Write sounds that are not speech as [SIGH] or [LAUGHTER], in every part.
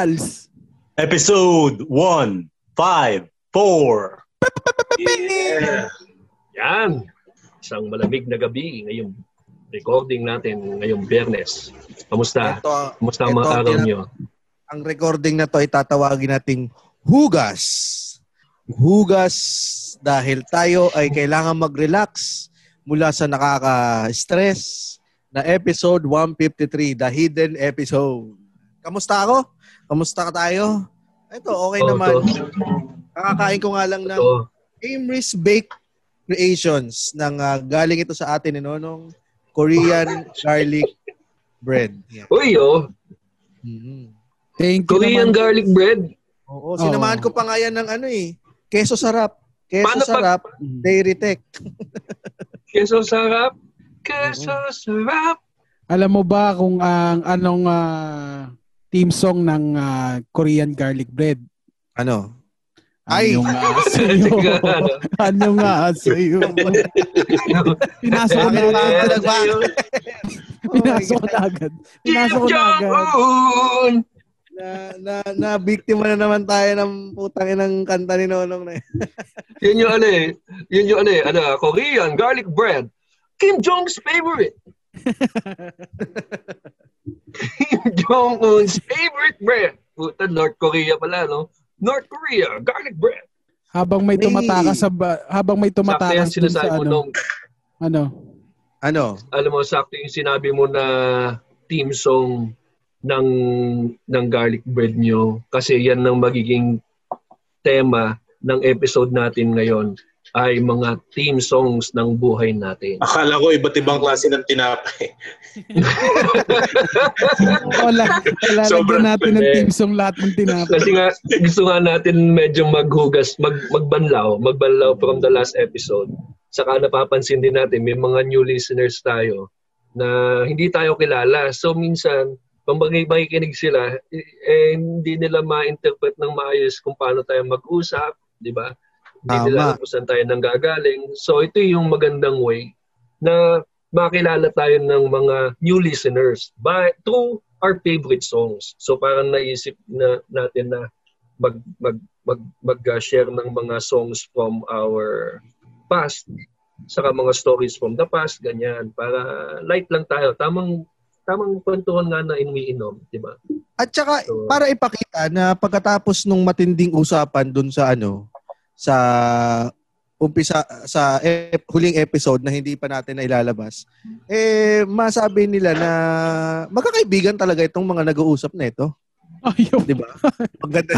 Pals! Episode 1, 5, 4. Yeah. Yan. Isang malamig na gabi ngayong recording natin ngayong Biyernes. Kamusta? Ito, Kamusta ang mga araw nyo? ang recording na to ay tatawagin nating hugas. Hugas dahil tayo ay kailangan mag-relax mula sa nakaka-stress na episode 153, the hidden episode. Kamusta ako? Kamusta ka tayo? Ito, okay Oo, naman. Kakakain ko nga lang ng Ito. Amris Bake Creations ng ah, galing ito sa atin ni Nonong Korean garlic bread. Yan. Uy, oh. Mhm. Thank you Korean naman. garlic bread. Oo, sinamahan Oo. ko pa nga yan ng ano eh. Keso sarap. Keso Paano pag- sarap, dairy tech. [LAUGHS] Keso sarap. Keso sarap. Alam mo ba kung ang anong ah, team song ng ah, Korean garlic bread? Ano? Ay! [LAUGHS] Ano nga sa'yo? Teka, ano? nga sa'yo? Pinasok ko na agad. Pinasok ko na agad. Pinasok ko Kim na agad. Na, na, na biktima na naman tayo ng putang inang kanta ni Nonong na yun. [LAUGHS] Yun yung ano eh. Yun yung ano eh. Ano, Korean garlic bread. Kim Jong's favorite. [LAUGHS] [LAUGHS] Kim Jong-un's favorite bread. Puta, North Korea pala, no? North Korea, garlic bread. Habang may tumatakas sa ba- habang may tumatakas dun sinasabi sa mo ano. nung, Ano? Ano? alam mo, sakto yung sinabi mo na team song ng ng garlic bread nyo. Kasi yan ang magiging tema ng episode natin ngayon ay mga team songs ng buhay natin. Akala ko iba't ibang klase ng tinapay. [LAUGHS] Wala. Wala Sobrang natin ng pwede. team song lahat ng tinapos. Kasi nga, gusto nga natin medyo maghugas, mag, magbanlaw, magbanlaw from the last episode. Saka napapansin din natin, may mga new listeners tayo na hindi tayo kilala. So minsan, pag mag- makikinig sila, eh, eh, hindi nila ma-interpret ng maayos kung paano tayo mag-usap, di ba? Hindi Tama. nila alam kung saan tayo nanggagaling. So ito yung magandang way na makilala tayo ng mga new listeners by through our favorite songs. So parang naisip na natin na mag mag mag mag-share ng mga songs from our past saka mga stories from the past ganyan para light lang tayo tamang tamang kwentuhan nga na iniinom di ba At saka, So- para ipakita na pagkatapos nung matinding usapan dun sa ano, sa umpisa sa ep- huling episode na hindi pa natin na ilalabas, eh masabi nila na magkakaibigan talaga itong mga nag-uusap na ito. 'di ba? Ang ganda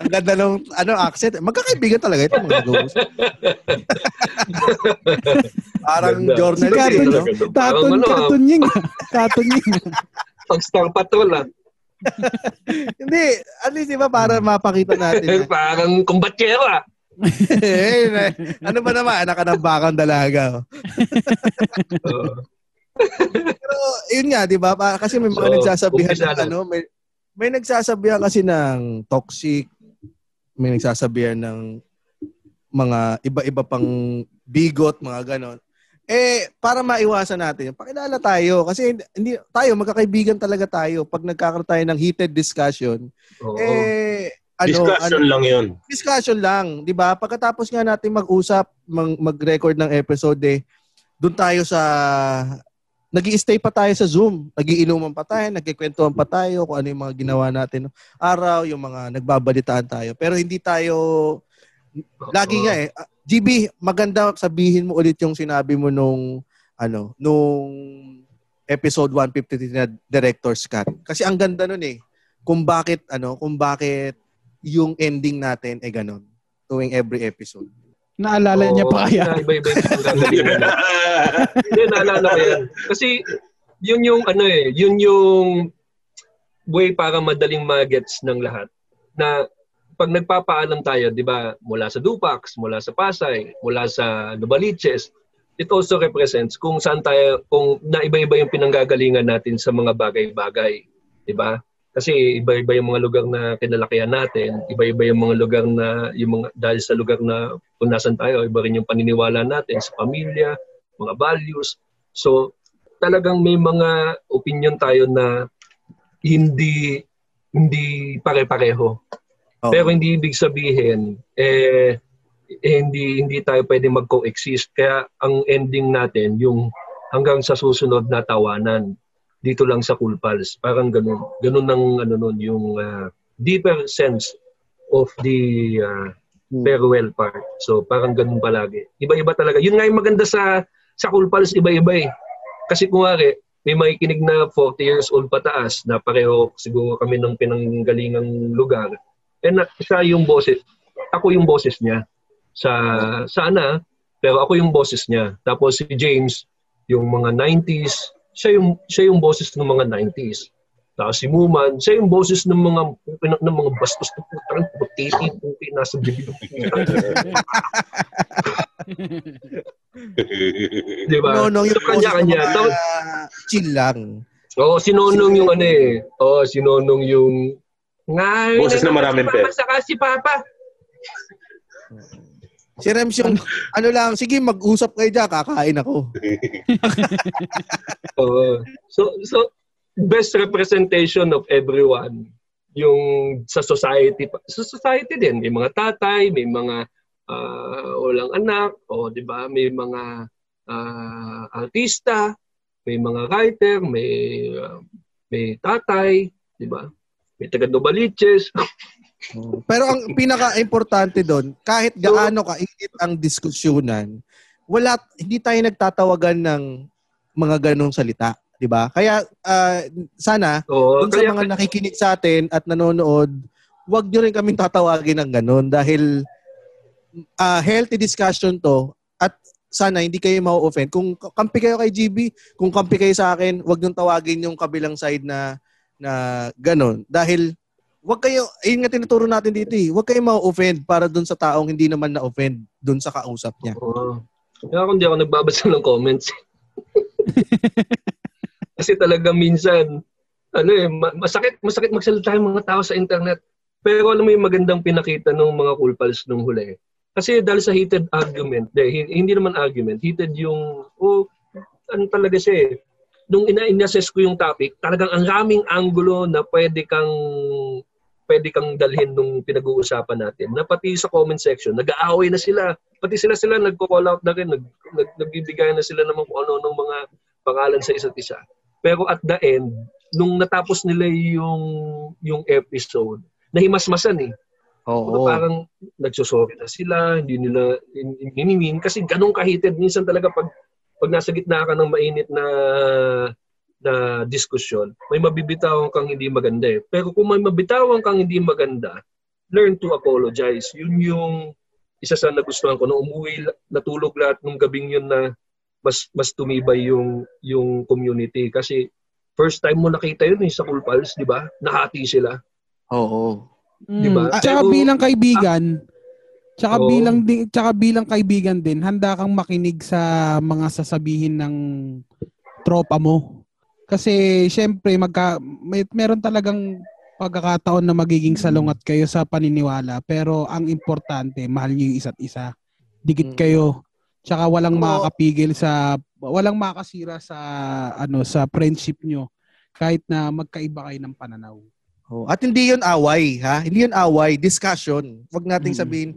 ang ganda ng ano accent. Magkakaibigan talaga itong mga nag-uusap. [LAUGHS] Parang Ganda. journalist, Si eh, no? Taton, ano, ah, katon yun. Katon yun. pag Star Patrol ah. [LAUGHS] Hindi, at least 'di ba para mapakita natin. [LAUGHS] na- parang kumbatsero ah. Eh, ano ba naman, anak ka ng bakang dalaga. oh. Pero yun nga, 'di ba? Kasi may mga So, nagsasabihan na. ano, may may nagsasabihan kasi ng toxic, may nagsasabihan ng mga iba-iba pang bigot, mga ganon. Eh, para maiwasan natin, pakilala tayo. Kasi hindi, hindi- tayo, magkakaibigan talaga tayo. Pag nagkakaroon tayo ng heated discussion, Oo. eh, ano, Discussion ano, lang yun. discussion lang, 'di ba? Pagkatapos nga natin mag-usap, mag- mag-record ng episode eh, doon tayo sa nag stay pa tayo sa Zoom. Nagiinuman pa tayo, nagkikwentuhan pa tayo kung ano yung mga ginawa natin araw, yung mga nagbabalitaan tayo. Pero hindi tayo lagi nga eh. ah, GB, maganda sabihin mo ulit yung sinabi mo nung ano, nung episode 153 na Director's Cut. Kasi ang ganda nun eh. Kung bakit ano, kung bakit yung ending natin ay ganun tuwing every episode. Naalala niya pa kaya? na Iba-iba yung. [LAUGHS] Hindi, naalala ko yan. Kasi yun yung ano eh, yun yung way para madaling magets ng lahat. Na pag nagpapaalam tayo, di ba, mula sa Dupax, mula sa Pasay, mula sa Novaliches, it also represents kung saan tayo, kung na iba-iba yung pinanggagalingan natin sa mga bagay-bagay. Di ba? Kasi iba-iba yung mga lugar na kinalakihan natin, iba-iba yung mga lugar na, yung mga, dahil sa lugar na kung nasan tayo, iba rin yung paniniwala natin sa pamilya, mga values. So, talagang may mga opinion tayo na hindi hindi pare-pareho. Oo. Pero hindi ibig sabihin eh, eh, hindi hindi tayo pwede mag-coexist. Kaya ang ending natin yung hanggang sa susunod na tawanan dito lang sa Cool Pals. Parang ganun. Ganun ang ano nun, yung ah, deeper sense of the Hmm. farewell part. So parang ganun palagi. Iba-iba talaga. Yun nga yung maganda sa sa Cool Pals, iba-iba eh. Kasi kunwari, may makikinig na 40 years old pataas na pareho siguro kami ng pinanggalingang lugar. Eh na, siya yung boses, ako yung boses niya. Sa sana, pero ako yung boses niya. Tapos si James, yung mga 90s, siya yung siya yung boses ng mga 90s. Tapos si Muman, siya yung boses ng mga ng mga bastos na putang putiti puti nasa bibig ng putang. [LAUGHS] Di ba? No, no, yung So, kanya-kanya. mga Tapos, chill lang. Oo, si Nonong yung ano eh. Oo, si Nonong yung... Ngay, Boses na maraming si Papa, pera. Saka si Papa. Si Rems yung, ano lang, sige, mag-usap kayo dyan, kakain ako. [LAUGHS] Oo. So, so, best representation of everyone yung sa society sa society din may mga tatay may mga ah, walang anak o di ba may mga ah, artista may mga writer may ah, may tatay di ba may taga Novaliches [LAUGHS] Pero ang pinaka-importante doon, kahit gaano kainit ang diskusyonan, wala hindi tayo nagtatawagan ng mga ganong salita, 'di ba? Kaya ah, sana o dun sa mga nakikinig sa atin at nanonood, wag nyo rin kaming tatawagin ng ganon dahil ah, healthy discussion to at sana hindi kayo ma-offend. Kung kampi kayo kay GB, kung kampi kayo sa akin, wag nyo tawagin yung kabilang side na na ganon. Dahil wag kayo, ayun nga tinuturo natin dito eh, wag kayo ma-offend para dun sa taong hindi naman na-offend dun sa kausap niya. Oo. Kaya kung di ako nagbabasa ng comments. [LAUGHS] Kasi talaga minsan, ano eh, ma- masakit, masakit magsalita yung mga tao sa internet. Pero alam mo yung magandang pinakita ng mga cool pals nung huli. Kasi dahil sa heated argument, de, hi- hindi naman argument, heated yung, oh, ano talaga siya eh. Nung ina-assess ko yung topic, talagang ang raming angulo na pwede kang pwede kang dalhin nung pinag-uusapan natin. Na pati sa comment section, nag-aaway na sila. Pati sila sila nagko-call out na rin, nag, nag, nagbibigay na sila naman kung ano ng mga pangalan sa isa't isa. Pero at the end, nung natapos nila yung yung episode, nahimasmasan eh. Oo. Parang nagsosorry na sila, hindi nila hinimin kasi ganun kahited minsan talaga pag pag nasa gitna ka ng mainit na na diskusyon, may mabibitawan kang hindi maganda eh. Pero kung may mabitawan kang hindi maganda, learn to apologize. Yun yung isa sa nagustuhan ko. Nung umuwi, natulog lahat nung gabing yun na mas mas tumibay yung yung community kasi first time mo nakita yun eh, sa Cool Pals, di ba? Nahati sila. Oo. Mm. Diba? Tsaka Pero- bilang kaibigan, tsaka Oo. bilang di, tsaka bilang kaibigan din, handa kang makinig sa mga sasabihin ng tropa mo. Kasi syempre magka may meron talagang pagkakataon na magiging salungat kayo sa paniniwala pero ang importante mahal niyo yung isa't isa. Dikit Mm. kayo. Tsaka walang makakapigil sa walang makakasira sa ano sa friendship nyo kahit na magkaiba kayo ng pananaw. Oh, At hindi yun away, ha? Hindi yun away, discussion. Huwag nating Mm. sabihin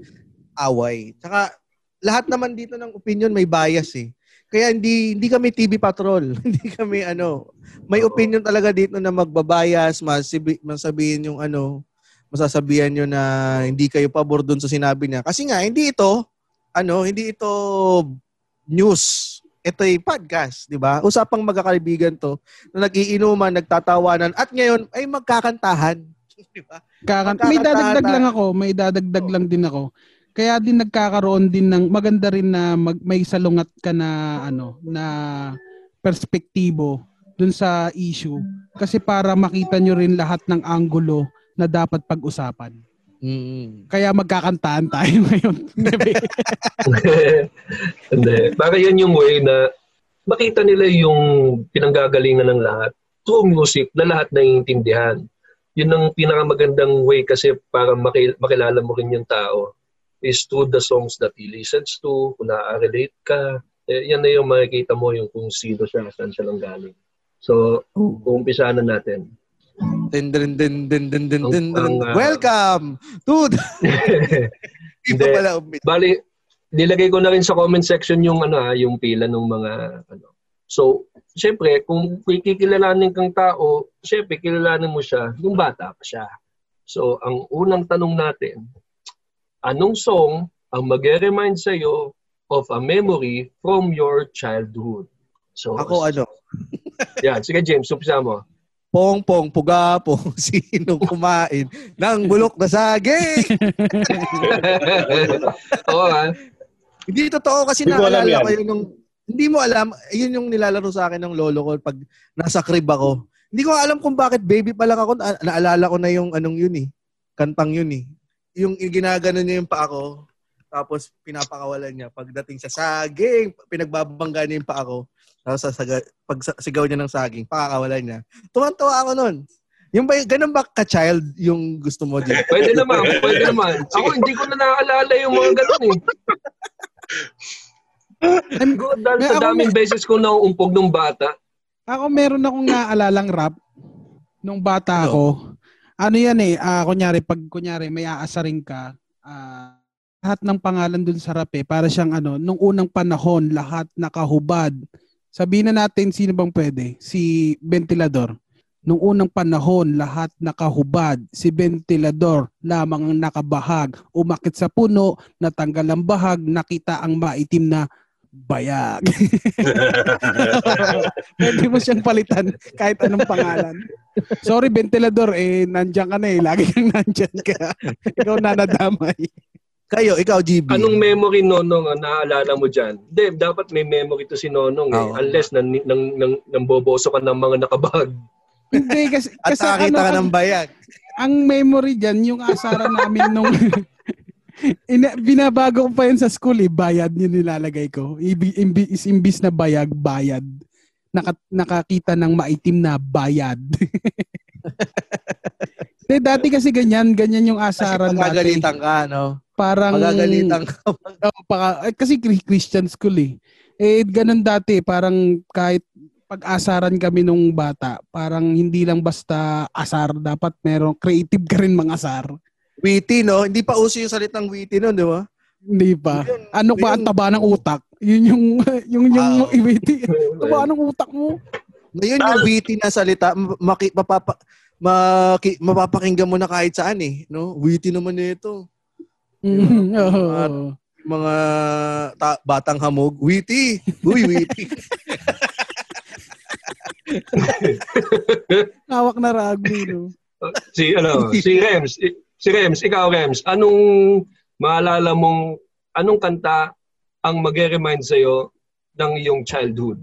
away. Tsaka lahat naman dito ng opinion may bias eh. Kaya hindi hindi kami TV patrol. [LAUGHS] hindi kami ano, may opinion talaga dito na magbabayas, masibi, masabihin yung ano, masasabihan nyo na hindi kayo pabor doon sa sinabi niya. Kasi nga, hindi ito, ano, hindi ito news. Ito ay podcast, di ba? Usapang magkakaibigan to na nagiinuman, nagtatawanan, at ngayon ay magkakantahan. [LAUGHS] Di ba? Kakan- Magkakataata. may dadagdag lang ako, may dadagdag lang din ako. Kaya din nagkakaroon din ng maganda rin na mag, may salungat ka na ano na perspektibo dun sa issue kasi para makita nyo rin lahat ng anggulo na dapat pag-usapan. Mm. Kaya magkakantaan tayo [LAUGHS] ngayon. Hindi. Baka yan yung way na makita nila yung pinanggagalingan ng lahat through music na lahat naiintindihan. Yun ang pinakamagandang way kasi para makil- makilala mo rin yung tao is through the songs that he listens to, kung na-relate ka, eh, yan na yung makikita mo yung kung sino siya, saan siya lang galing. So, uumpisahan na natin. Din, din, din, din, din, din, din, din. Welcome to the... [LAUGHS] Hindi pa Hindi. pala umpisa. Bali, nilagay ko na rin sa comment section yung ano ah, yung pila ng mga ano. So, syempre, kung kikilalanin kang tao, syempre kilalanin mo siya nung bata pa siya. So, ang unang tanong natin, anong song ang mag-remind sa iyo of a memory from your childhood? So, Ako ano, [LAUGHS] Yan, sige James, umpisa mo. pong pong puga pong [LAUGHS] sino kumain ng bulok na saging. [LAUGHS] Oo ah. Hindi totoo kasi Hindi ko alam naalala yan. ko yun nung hindi mo alam, yun yung nilalaro sa akin ng lolo ko pag nasa crib ako. Hindi ko alam kung bakit baby pa lang ako, na- naalala ko na yung anong yun eh. Kantang yun eh. Yung ginagano niya yung pa ako, tapos pinapakawalan niya. Pagdating sa saging, pinagbabangga niya yung pa ako. Tapos sasaga, pag sa- sigaw niya ng saging, pakakawalan niya. Tuwan-tuwa ako nun. Yung ba, ganun ba ka-child yung gusto mo din? [LAUGHS] Pwede naman, pwede naman. [LAUGHS] Ako hindi ko na naaalala yung mga ganun eh. [LAUGHS] Good, dahil May sa daming beses ko nauumpog nung bata. Ako meron akong naalalang rap nung bata ako. Ano yan eh, ah, kunyari, pag kunyari may aasaring ka, ah, lahat ng pangalan dun sa rap eh, para siyang ano, nung unang panahon, lahat nakahubad. Sabihin na natin sino bang pwede? Si Ventilador. Nung unang panahon, lahat nakahubad. Si Ventilador lamang ang nakabahag. Umakit sa puno, natanggal ang bahag, nakita ang maitim na bayag. [LAUGHS] Pwede mo siyang palitan kahit anong pangalan. Sorry, ventilador, eh, nandiyan ka na eh. Lagi kang nandyan ka. [LAUGHS] Ikaw na nadamay. Kayo, ikaw, GB. Anong memory nonong ang naaalala mo dyan? Hindi, dapat may memory to si Nonong eh. Oo. Unless nan, nang, nang, nang boboso ka ng mga nakabag. Hindi, kasi, At kasi nakakita ano, ka ng ang, bayag. ang memory dyan, yung asaran namin nung... [LAUGHS] Ina, binabago ko pa yun sa school eh. Bayad yun nilalagay ko. Ibi, imbis, imbis na bayag, bayad. Naka, nakakita ng maitim na bayad. [LAUGHS] De, dati kasi ganyan, ganyan yung Kasi asaran dati. ka, no? Parang Pagagalitan ka. [LAUGHS] Oh, paka, eh, kasi Chri- Christian school eh. Eh, ganun dati, parang kahit pag-asaran kami nung bata, parang hindi lang basta asar, dapat meron creative ka rin mga asar. Witty, no? Hindi pa uso yung salitang witty nun, di ba? Hindi pa. Yun, Ano pa ang taba ng utak? Yun yung [LAUGHS] yung yung Wow. ibiti. Taba ng utak mo. Ngayon yung witty na salita, ma- maki, mapapa, maki, mapapakinggan mo na kahit saan eh. No? Witty naman nito. Mm, oo. Mga ta- batang hamog, witty. Uy, witty. [LAUGHS] [LAUGHS] Hawak na rugby, no? Si, ano, si Rems. Si Rems, ikaw Rems, anong maalala mong, anong kanta ang mag-remind sa'yo ng iyong childhood?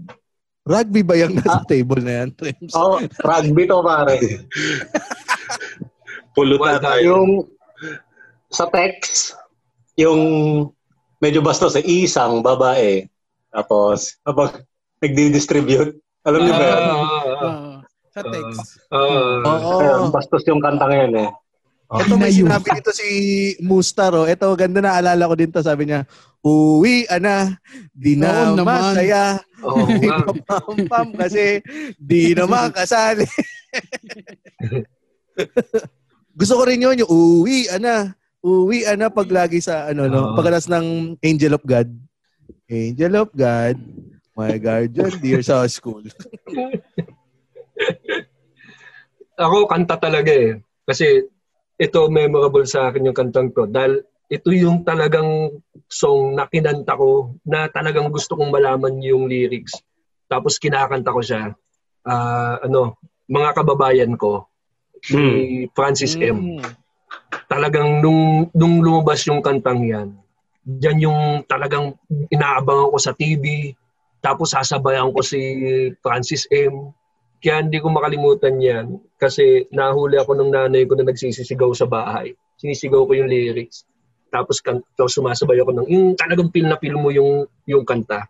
Rugby ba yung nasa table na yan? Trems? Oh, rugby to pare. [LAUGHS] Pulutan Well, tayo. Yung sa text, yung medyo bastos eh, isang babae. Tapos, habang nagdi-distribute, alam niyo ba yan? Ah, Oo. sa text. ah, Oo. Ayun, bastos yung kanta ngayon eh. Ito may sinabi dito si Mustar, oh. Ito, ganda na alala ko din to. Sabi niya, uwi, ana, di na Oo naman. masaya. Oo [LAUGHS] Di nga. pampampam kasi di naman kasali. [LAUGHS] Gusto ko rin yun, yung uwi, ana. Uwi, ana, pag lagi sa, ano, no, Oo. pagkalas ng Angel of God. Angel of God, my guardian, dear sa school. [LAUGHS] Ako, kanta talaga eh. Kasi ito memorable sa akin yung kantang to. Dahil ito yung talagang song na kinanta ko na talagang gusto kong malaman yung lyrics. Tapos kinakanta ko siya. Ah, ano, mga kababayan ko. Si Francis M. Mm. Talagang nung, nung lumabas yung kantang yan, yan yung talagang inaabangan ko sa TV. Tapos sasabayan ko si Francis M. Kaya hindi ko makalimutan yan kasi nahuli ako ng nanay ko na nagsisisigaw sa bahay. Sinisigaw ko yung lyrics. Tapos kan tapos sumasabay ako ng yung talagang feel na feel mo yung yung kanta.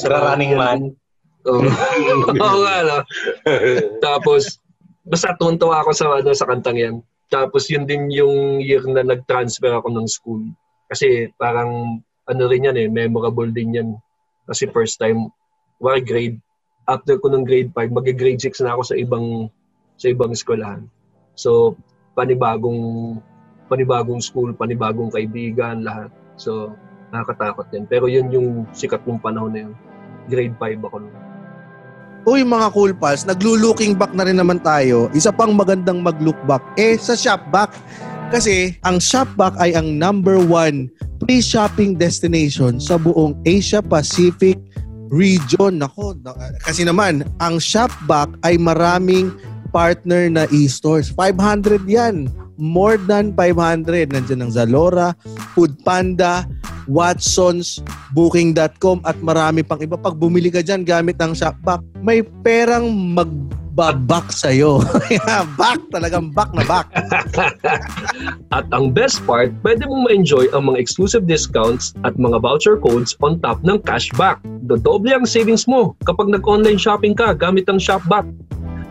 Sa running man. Oo. [LAUGHS] Oo nga, no? Tapos, basta tuntua ako sa, ano, sa kantang yan. Tapos, yun din yung year na nag-transfer ako ng school. Kasi parang, ano rin yan eh, memorable din yan. Kasi first time, wala grade, after ko ng grade 5, mag-grade 6 na ako sa ibang sa ibang eskwelahan. So, panibagong panibagong school, panibagong kaibigan, lahat. So, nakakatakot din. Pero yun yung sikat ng panahon na yun. Grade 5 ako nun. Uy mga cool pals, naglo-looking back na rin naman tayo. Isa pang magandang mag-look back eh sa Shopback. Kasi ang Shopback ay ang number one free shopping destination sa buong Asia Pacific region. Nako, na- kasi naman ang Shopback ay maraming partner na e-stores. 500 yan. More than 500. Nandiyan ang Zalora, Food Panda, Watsons, Booking.com at marami pang iba. Pag bumili ka dyan gamit ang Shopback, may perang magbabak sa'yo. [LAUGHS] back, talagang back na back. [LAUGHS] At ang best part, pwede mong ma-enjoy ang mga exclusive discounts at mga voucher codes on top ng cashback. Dodoble ang savings mo kapag nag-online shopping ka gamit ang Shopback.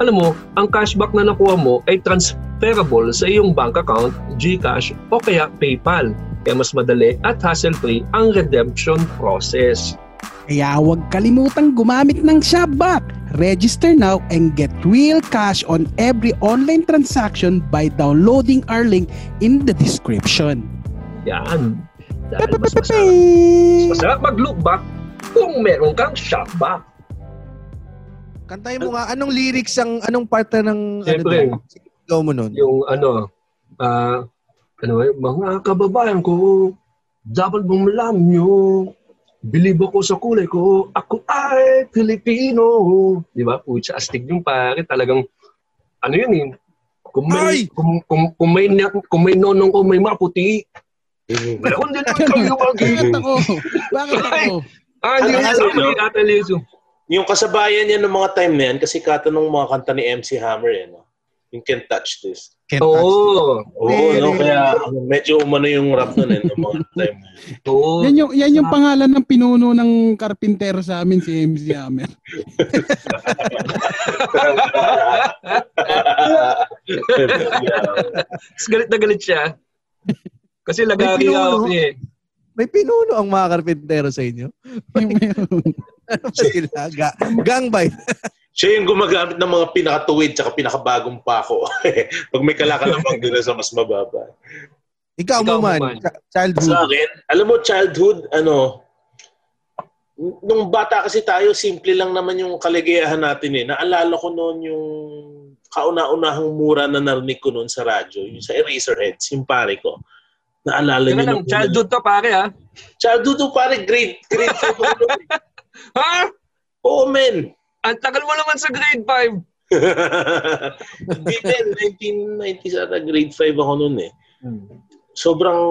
Alam mo, ang cashback na nakuha mo ay transferable sa iyong bank account, GCash o kaya PayPal. Kaya mas madali at hassle-free ang redemption process. Kaya huwag kalimutang gumamit ng Shopback. Register now and get real cash on every online transaction by downloading our link in the description. Yan. Dahil mas masarap, mas masarap mag-look back kung meron kang Shopback. Kantahin mo nga, anong lyrics ang, anong part na ng, Siyempre. ano, sigaw mo nun? yung ano, ah, ano ba yun? mga kababayan ko, dapat mong nyo, bilib ako sa kulay ko, ako ay Pilipino. Di ba? Pucha, astig yung pare, talagang, ano yun eh, kung Ay! may, kung, kung, kung may, na- kung may nonong ko may maputi, meron din naman kayo Bakit mag ako? Bakit ako? Ah, hindi Ano, mo ano, kasama ano? Lizo. Yung kasabayan niya ng mga time na yan, kasi kata mga kanta ni MC Hammer, eh, no? Yung Can't Touch This. Can't touch Oo. Oo, no? Kaya medyo umano yung rap nun, eh, ng mga [LAUGHS] time. Oo. Yan yung, yan yung pangalan ng pinuno ng karpintero sa amin, si MC Hammer. [LAUGHS] Galit na galit siya. Kasi lagari ako eh. May pinuno ang mga karpintero sa inyo? Yung meron. Ano [LAUGHS] ba sila? Ga- gang ba? Siya yung gumagamit ng mga pinakatuwid tsaka pinakabagong pako. [LAUGHS] Pag may kalakalamang din sa mas mababa. Ikaw, Ikaw, mo man, childhood. Sa akin, alam mo, childhood, ano, nung bata kasi tayo, simple lang naman yung kaligayahan natin eh. Naalala ko noon yung kauna-unahang mura na narinig ko noon sa radyo, yung sa Eraserheads, yung pare ko. Naalala niyo lang, nung- childhood to pare ha. Childhood to pare, grade, grade 5 ako noon eh. Ha? Oo, men. Ang tagal mo naman sa grade 5. [LAUGHS] Hindi men, 1990 ata, grade 5 ako noon eh. Sobrang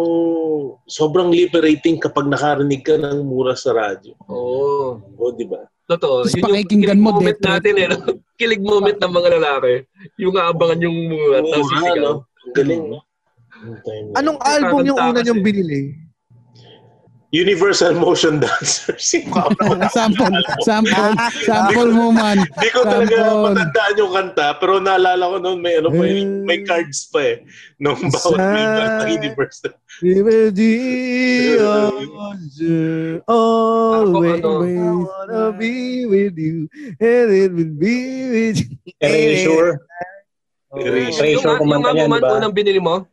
sobrang liberating kapag nakarinig ka ng mura sa radyo. Oo. O, di ba? Totoo. Tapos Yun yung pakikinggan kilig mo, moment Threat. natin eh. no? [LAUGHS] Kilig moment ng mga lalaki. Yung aabangan yung mura. Tapos sisigaw. no? Ang galing, no? Na- Anong album yung una niyong binili? Universal Motion [LAUGHS] Dancers. [LAUGHS] Sample, sample, sample mo man. Hindi ko talaga matandaan yung kanta, pero naalala ko noon may ano pa yun, may cards pa eh. Nung bawat member ng Universal. Always Ako, ano? wanna be with you and it will be with you. Erasure Erasure. Yung, Treasure yung kumanta man di ba? unang binili mo?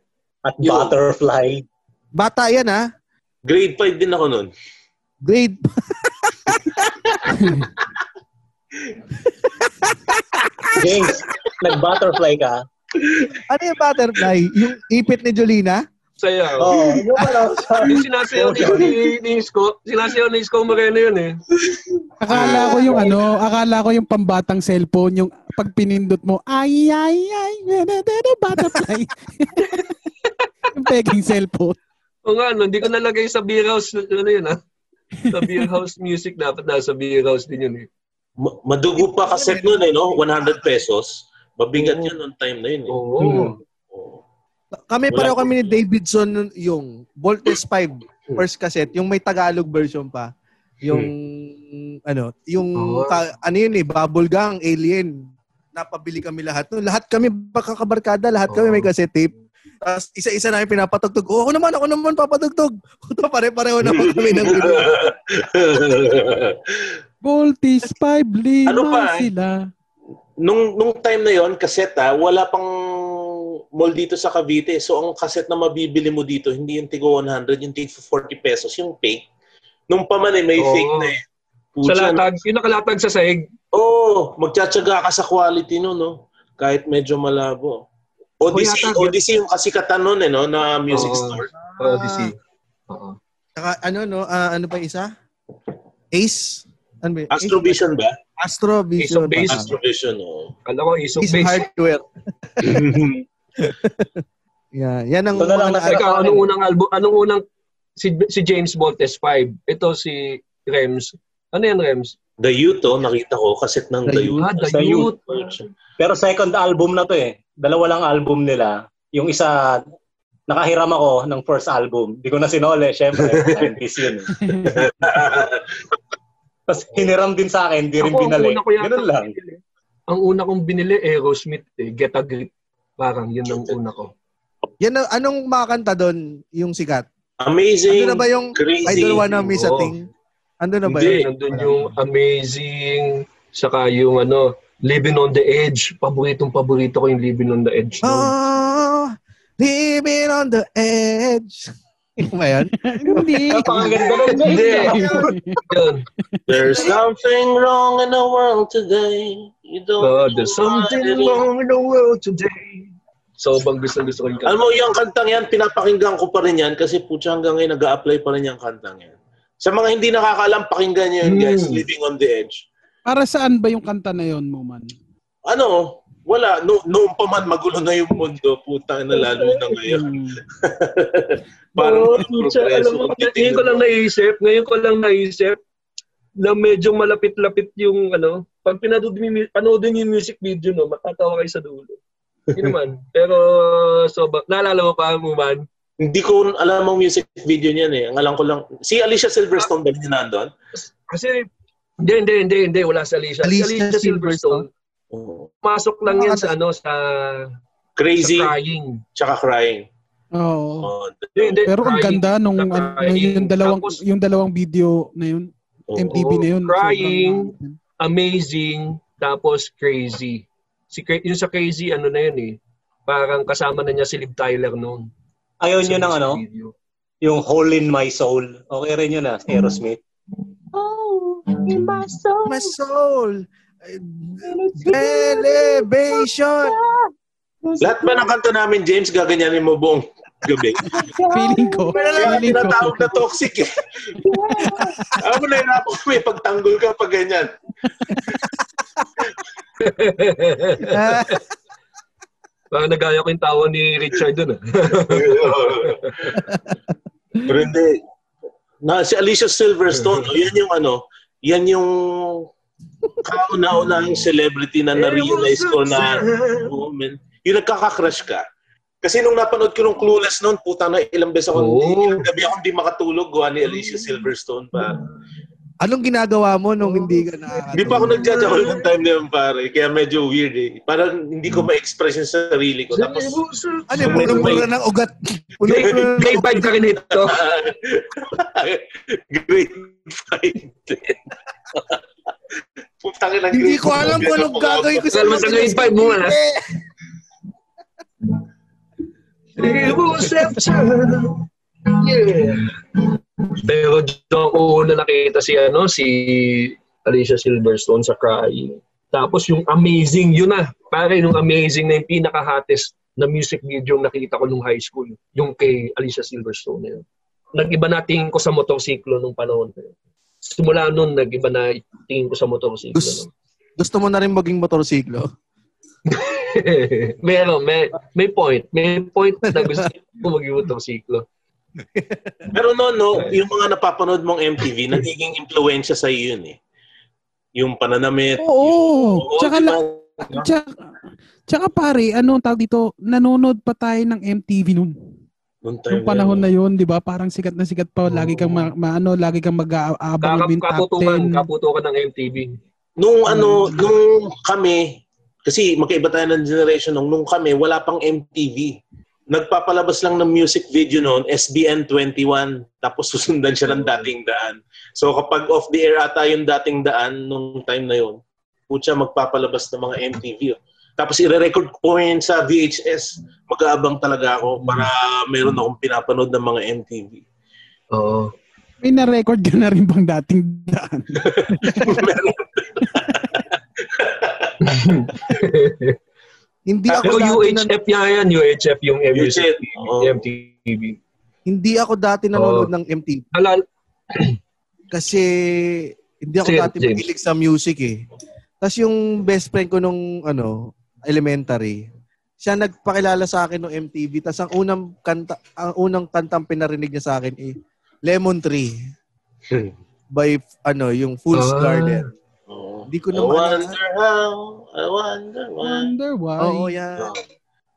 at. Butterfly. Bata yan ha. Grade 5 din ako noon. Grade [LAUGHS] James, nag-butterfly ka? Ano yung butterfly? Yung ipit ni Jolina? Saya. Oo. Oh, yung ano, sa- Yung sinasayaw ni, ni, ni Isko, sinasayaw ni Isko Moreno yun eh. Akala ko yung ano, akala ko yung pambatang cellphone, yung pag pinindot mo, ay, ay, ay, ay, butterfly. [LAUGHS] yung peking cellphone. O nga, no, hindi ko nalagay sa beer house, ano yun ah. Sa beer house music, dapat nasa beer house din yun eh. Ma- Madugo pa cassette noon eh, no? 100 pesos. Mabigat yun noong time na yun eh. Oo. Hmm. Oo. Kami Wala pareho kami ni Davidson nun- yung Voltes 5 first cassette, yung may Tagalog version pa. Yung ano, yung Oo. ka- ano yun eh, Bubble Gang, Alien. Napabili kami lahat. No, lahat kami pagkakabarkada, lahat kami Oo. may cassette tape. Tapos isa-isa namin pinapatugtog. Oo, ako naman, ako naman papatugtog. Puta, [LAUGHS] pare-pareho naman kami ng video. Voltis 5, lima Ano pa, eh? sila. nung nung time na yon cassette ah, wala pang mall dito sa Cavite. So ang cassette na mabibili mo dito, hindi yung tigo 100, yung tigo 40 pesos, yung fake. Nung pa man eh, may Oo. fake na eh. Sa Pucha, latag, yung nakalatag sa sahig. Oo, oh, magtsatsaga ka sa quality no, no? Kahit medyo malabo. Odyssey, yata- Odyssey yung kasikatan nun eh, no? Na music store. Odyssey. Oo. Saka, ano, no? ah, ano pa isa? Ace? Ano ba? Ace? Astrovision ba? Astro Vision. Ace. Astrovision, oo. Kala ko isok Ace base. Hardware. [LAUGHS] Yeah, yan ang na lang mga naara- Ikaw, anong unang album, anong unang si, si James Voltes 5. Ito si Rems. Ano yan, Rems? The Youth, oh, nakita ko, kaset ng The The Youth. Ah, The The Youth. Pero second album na to eh. Dalawa lang album nila. Yung isa, nakahiram ako ng first album. Di ko na sinole, syempre. [LAUGHS] 90s yun. eh. [LAUGHS] Tapos hiniram din sa akin, di rin Ako, binalik. Ganun lang. binili. Ang una kong binili, Aerosmith eh. Get a Grip. Parang yun ang una ko. Yan, anong makakanta doon yung sikat? Amazing. Ano na ba yung crazy. I don't wanna miss a thing? Ano na ba Hindi, yun? nandun yung Amazing, saka yung ano, Living on the Edge. Paboritong paborito ko yung Living on the Edge. nun. Oh, living on the edge. [LAUGHS] Ba yan? Hindi. [LAUGHS] Napakaganda nun. Hindi. Yun. There's something wrong in the world today. You don't Oh, know there's something wrong in the world today. So, bang gusto gusto ko yung Alam mo, yung kantang yan, pinapakinggan ko pa rin yan kasi putya hanggang ngayon nag-a-apply pa rin yung kantang yan. Sa mga hindi nakakaalam, pakinggan nyo yun, guys. Hmm. Living on the Edge. Para saan ba yung kanta na yon mo man? Ano, wala. No, noon pa man magulo na yung mundo. Putang na lalo na ngayon. Hmm. [LAUGHS] Parang putya, progreso. alam mo, ngayon ko lang naisip, ngayon ko lang naisip na medyo malapit-lapit yung ano, pag pinanood mo yung- panoodin yung music video, no, matatawa kayo sa dulo. Hindi naman. [LAUGHS] Pero, so, ba, naalala mo pa mo man? Hindi ko alam ang music video niyan eh. Ang alam ko lang, si Alicia Silverstone ba niya nandun? Kasi, hindi, hindi, hindi, hindi, wala sa Alicia. Alicia si Alicia Silverstone, Oo. pasok lang yan sa ano, sa, Crazy, sa crying. tsaka crying. Oo. Oo. Hindi, hindi, Pero ang ganda nung ano, yung dalawang Tapos- yung dalawang video na yun, Oo. MTV na yun. Crying. Sobrang- amazing, tapos crazy. Si yung sa crazy, ano na yun eh. Parang kasama na niya si Liv Tyler noon. Ayaw nyo ng ano, video. yung Hole in My Soul. Okay rin yun ah, Aerosmith. My soul. Elevation. Lahat ba ng kanta namin, James, gaganyanin mo buong gabi? [LAUGHS] Feeling ko. Kaya lang Feeling ko. tinatawag na toxic eh. [LAUGHS] Ako na yun ako, may pagtanggol ka pag ganyan. [LAUGHS] Parang nagaya ko yung tawa ni Richard dun ah. [LAUGHS] Pero hindi. Na, si Alicia Silverstone, oh, yan yung ano, yan yung kauna-unahang celebrity na na-realize ko na, oh, man, yung nagkaka-crush ka. Kasi nung napanood ko nung Clueless noon, puta na ilang beses ako, Oo. ilang gabi ako hindi makatulog, gawa ni Alicia Silverstone pa. Anong ginagawa mo nung hindi ka na... Hindi pa ako nagjajakol ng time na yun, pare. Kaya medyo weird eh. Parang hindi ko ma-express yung sarili ko. Tapos, Ano yung punong-puno ng ugat? Grade, Punong-puno ng grade 5 ka rin ito. grade 5. Putang ina, Hindi ko alam kung anong gagawin ko sa sa grade five mo. It was after. Yeah. Pero doon ko una nakita si ano si Alicia Silverstone sa Crying. Tapos yung Amazing, yun na. Pare, yung Amazing na yung pinaka-hottest na music video yung nakita ko nung high school. Yung kay Alicia Silverstone na yun. Nag-iba na tingin ko sa motorsiklo nung panahon na yun. Simula nun, nag-iba na tingin ko sa motorsiklo. Gusto, gusto mo na rin maging motorsiklo? [LAUGHS] Meron, may, may point. May point na gusto ko maging motorsiklo. [LAUGHS] Pero no, no, yung mga napapanood mong MTV, nagiging impluensya sa iyo yun eh. Yung pananamit. Oo. yung, Tsaka, di la, tsaka, tsaka pare, ano ang tawag dito, nanonood pa tayo ng MTV noon. Nung time Yung panahon na yun, di ba? Parang sikat na sikat pa. Lagi kang, ma, maano, lagi kang mag-aabang yung top kaputukan, 10. kaputukan ng MTV. Nung ano, nung kami, kasi magkaiba tayo ng generation nung, nung kami, wala pang MTV. Nagpapalabas lang ng music video noon, SBN 21, tapos susundan siya ng dating daan. So kapag off the air ata yung dating daan nung time na yun, putya magpapalabas ng mga MTV. oh. Tapos ire-record ko yun sa VHS. Mag-aabang talaga ako para meron akong pinapanood ng mga MTV. Oo. May na-record ka na rin bang dating daan? [LAUGHS] [LAUGHS] Hindi ako Pero dati na, UHF yan. UHF yung UHF, oo. MTV. hindi ako dati nanonood ng MTV Alal, [CLEARS THROAT] kasi hindi ako Sige, dati mahilig sa music eh. Tapos yung best friend ko nung ano, elementary, siya nagpakilala sa akin ng MTV. Tapos ang unang kanta, ang unang kantang pinarinig niya sa akin eh Lemon Tree by ano, yung Fool's Ah. Garden. Oo. Hindi ko I na maalala. I wonder why. Wonder why. Oo, yan.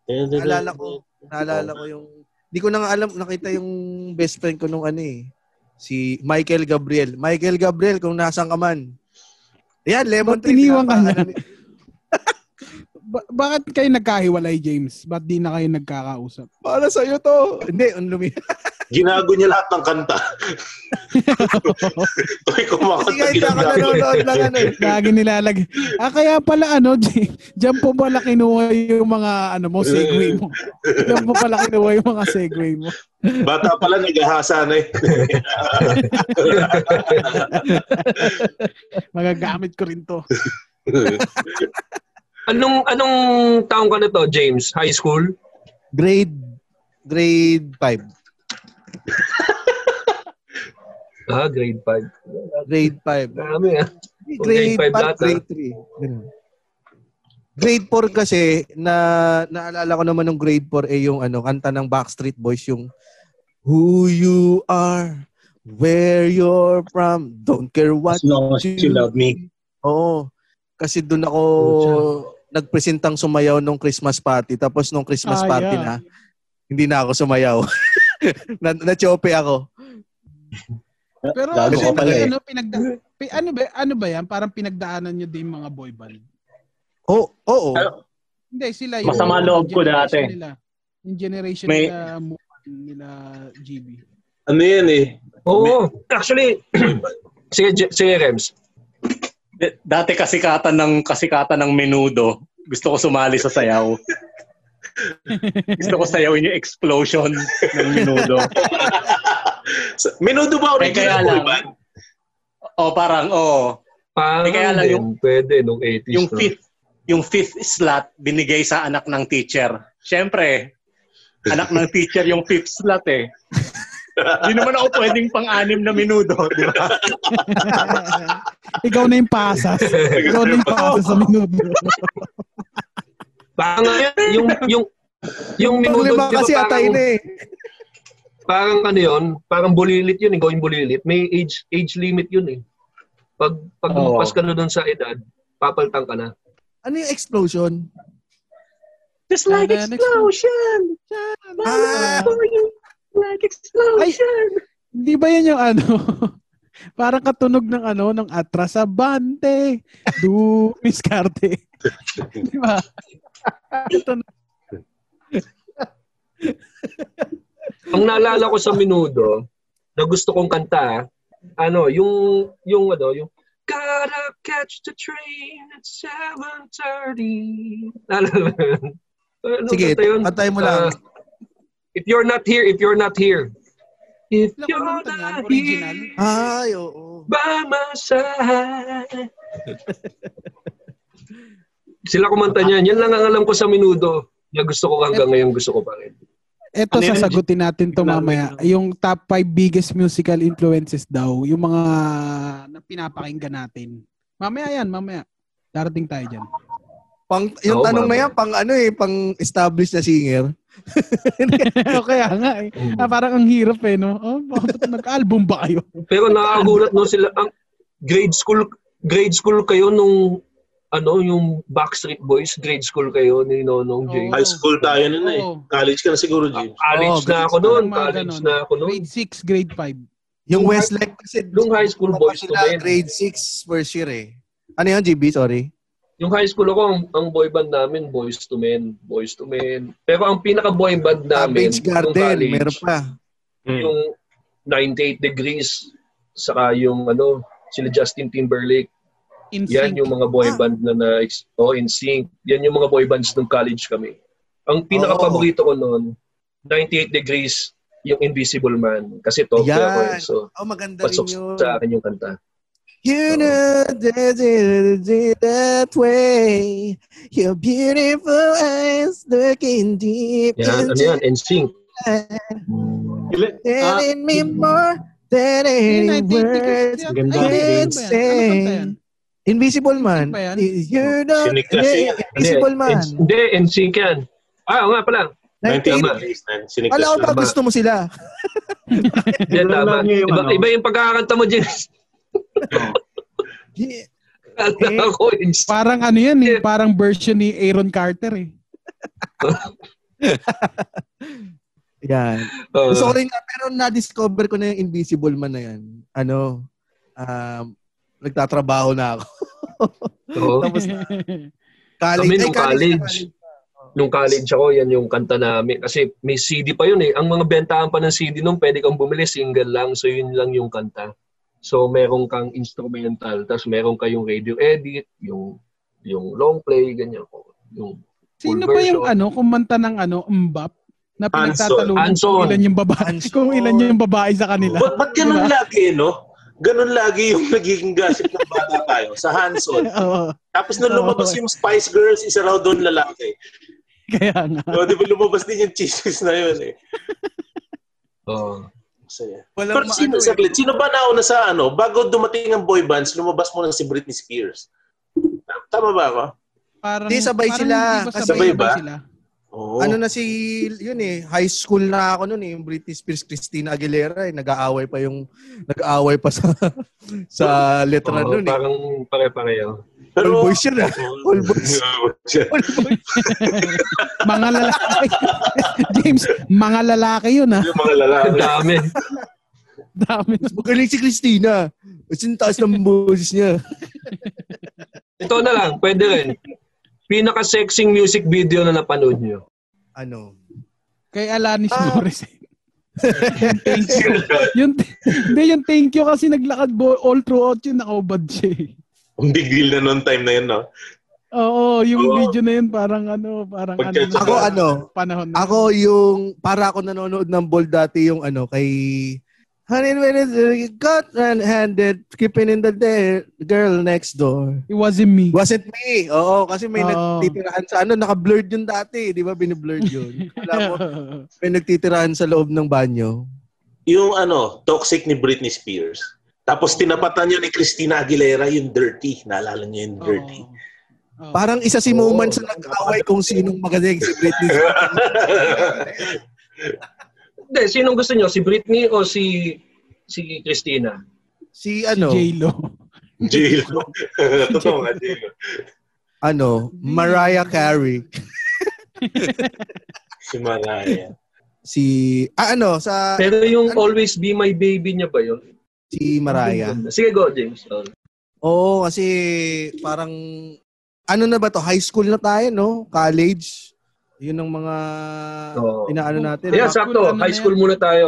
Naalala ko, naalala ko yung hindi ko na nga alam nakita yung best friend ko nung ano eh. Si Michael Gabriel. Michael Gabriel kung nasaan ka man. Yan, Lemon Ba't Tree. iniwan ka ni- [LAUGHS] Ba- bakit kayo nagkahiwalay, James? Ba't di na kayo nagkakausap? Para sa'yo to. Hindi, ang lumi. [LAUGHS] Ginago niya lahat ng kanta. [LAUGHS] Kasi kumakanta, nga hindi ako nanonood lang ano eh. Lagi nilalagay. Ah, kaya pala ano, [LAUGHS] dyan po pala kinuha yung mga ano mo, segue mo. Dyan po pala kinuha yung mga segue mo. Bata pala, nagahasa na eh. Magagamit ko rin to. Anong anong taong ka na to, James? High school? Grade, grade 5. [LAUGHS] Ah, grade 5. Grade 5. Dami ah. Grade Grade five 5, lahat, grade 3. Ganun. Grade 4 kasi, na naalala ko naman ng grade 4 eh yung ano, kanta ng Backstreet Boys, yung Who you are, where you're from, don't care what As long as you love me. Oo. Kasi doon ako nagpresentang sumayaw nung Christmas party. Tapos nung Christmas Ah, party yeah. na, hindi na ako sumayaw. [LAUGHS] na, na-chope ako. Pero Gago ano, ka pala eh. ano, pinagda, pi- ano, ba, ano ba yan? Parang pinagdaanan nyo din mga boy band. Oo. Oo. Hindi, sila yung... Masama loob ko generation dati. Nila, yung generation May- nila, nila GB. Ano yan eh? Oo. Actually, [CLEARS THROAT] sige, sige, Rems. Dati kasikatan ng kasikatan ng menudo. Gusto ko sumali sa sayaw. Gusto ko sayawin yung explosion ng menudo. Menudo ba Eh, kaya original boy lang. band? O parang, oh, Parang Eh, kaya lang yung- pwede nung 80s. yung fifth, yung fifth slot binigay sa anak ng teacher. Siyempre, anak ng teacher yung fifth slot eh. Hindi naman ako pwedeng pang-anim na minuto, di ba? [LAUGHS] Ikaw na yung pasas. Ikaw na yung pasas sa minuto. Parang yung yung yung Pag minuto, di ba, kasi parang, atay na eh. parang ano yun, parang bulilit yun, eh, going bulilit. May age age limit yun eh. Pag pag lumpas ka na doon sa edad, papaltang ka na. Ano yung explosion? Just like explosion! Ah, Like explosion! Hindi ba yan yung ano? [LAUGHS] Parang katunog ng ano, ng Atrasabante, du Miscarte. [LAUGHS] Di ba? Ito na. Ang naalala ko sa minudo, na gusto kong kanta, ano, yung yung ano, yung Gotta catch the train at 7.30. Naalala? Ano Sige, patay mo lang. If you're not here, if you're not here. If Ilang you're not Original? here, Ay, oo. by my side. Sila kumanta niyan. Yan lang ang alam ko sa minudo. Na gusto ko hanggang ngayon gusto ko pa rin. Ito Ano sasagutin natin to mamaya. may- Yung top 5 biggest musical influences daw. Yung mga na pinapakinggan natin. Mamaya yan, mamaya. Darating tayo dyan. Pang, yung Oo, tanong na mama. yan, pang ano eh, pang established na singer. [LAUGHS] Kaya nga eh. Ah, parang ang hirap eh, no? Oh, bakit nag-album ba kayo? [LAUGHS] Pero nakakagulat no sila ang grade school grade school kayo nung ano yung Backstreet Boys grade school kayo ni Nonong James. High school tayo nun eh. Oo. College ka na siguro, James. College Oo, na ako noon, college ganun. na ako noon. Grade 6, grade 5. Yung Westlife kasi. nung high school boys to men. Grade 6 first year eh. Ano yun, GB? Sorry. Yung high school ako, ang, ang boy band namin, Boys to Men. Boys to Men. Pero ang pinaka-boy band namin, Savage Garden, college, meron pa. Mm. yung 98 Degrees, saka yung ano, sila Justin Timberlake. In Yan sync. yung mga boy Ah. band na na oh, in sync. Yan yung mga boy bands ng college kami. Ang pinaka-paborito ko noon, 98 Degrees, yung Invisible Man. Kasi Tokyo ako eh. So, Oh, maganda rin pasok yun. sa akin yung kanta. You know that it that way. Your beautiful eyes looking deep ano into yan, NSYNC. Telling me more than any 98 degrees words. Ano can Ano say. Invisible Man. You know. Invisible Man. Hindi, NSYNC yan. Ah, nga pala. 98 Tama. degrees na. Sinig Wala ko ba gusto mo sila? Yan, Alam tama. Iba, ano? iba yung pagkakanta mo, James. Yeah. Kala ko, NSYNC. Parang ano yan eh. Parang version ni Aaron Carter eh. [LAUGHS] Yan. Ko rin nga, pero na-discover ko na yung Invisible Man na yan. Ano, um, nagtatrabaho na ako. [LAUGHS] Oo. Tapos, college. Kami ay, nung college. Nung college ako, yan yung kanta namin. Kasi may CD pa yun eh. Ang mga bentahan pa ng CD nung pwede kang bumili, single lang. So yun lang yung kanta. So meron kang instrumental, tapos meron kayong radio edit, yung yung long play, ganyan. Yung full Sino ba yung ano, kumanta ng ano, Mbap? Na pinagtatalungan kung ilan yung babae, Hanson. kung ilan yung babae sa kanila. Ba't, ba't ganun Diba? lagi, no? Ganun lagi yung nagiging gossip ng bata tayo sa Hanson. [LAUGHS] Oo, Tapos nung lumabas yung Spice Girls, isa raw doon lalaki. kaya nga. O, di ba lumabas din yung chismis na yun eh. Oo. Masaya. Walang Pero sino, eh. saglit, sino ba nauna sa ano? Bago dumating ang boy bands, lumabas mo na si Britney Spears. Tama ba ako? Parang, Di, sabay parang sila. di ba Kasi- Sabay ba? sila? Oo. Ano na si, yun eh, high school na ako noon eh, yung Britney Spears, Christina Aguilera eh, nag-aaway pa yung, nag-aaway pa sa, [LAUGHS] sa letra Oo, noon eh. parang pare-pareho. All boys yun ah. [LAUGHS] All boys. All boys. [LAUGHS] Mga lalaki. [LAUGHS] James, mga lalaki yun ah. yung mga lalaki. Ang dami. Dami. Mas magaling si Christina. Kasi yung taas ng boses niya. Ito na lang, pwede rin. Pinaka-sexing music video na napanood nyo. Ano? Kay Alanis Ah. Yung thank you. Yung, hindi, yung thank you kasi naglakad bo, all throughout yun, nakaubad siya eh. Ang big deal na noon time na yun, no? Oo, yung Oo. video na yun parang ano, parang ano. Ako ano, Panahon na. ako yung, para ako nanonood ng ball dati yung ano, kay Honey, when you got red-handed, keeping in the day, girl next door. It wasn't me. Wasn't me. Oo, kasi may Oo. nagtitirahan sa ano, naka-blurred yun dati, di ba? Biniblurred yun. [LAUGHS] Alam mo, may nagtitirahan sa loob ng banyo. Yung ano, toxic ni Britney Spears. Tapos tinapatan niya ni Christina Aguilera yung dirty. Naalala niya yung dirty. Oo. Parang isa si. Moment sa nag-away kung sinong magaling si Britney. [LAUGHS] Hindi, sinong gusto nyo? Si Britney o si si Christina? Si Si ano, J-Lo. J-Lo. [LAUGHS] Totoo nga, J-Lo. ano, Mariah Carey. [LAUGHS] Si Mariah. Si, ah ano, sa, Pero yung Always Be My Baby niya ba yun? Si Mariah. Sige, go, James. Oh. Oo, kasi parang, ano na ba to? High school na tayo, no? College. Yun ang mga Oo. inaano natin. Yeah, no? High school, sakto. ano High school muna tayo.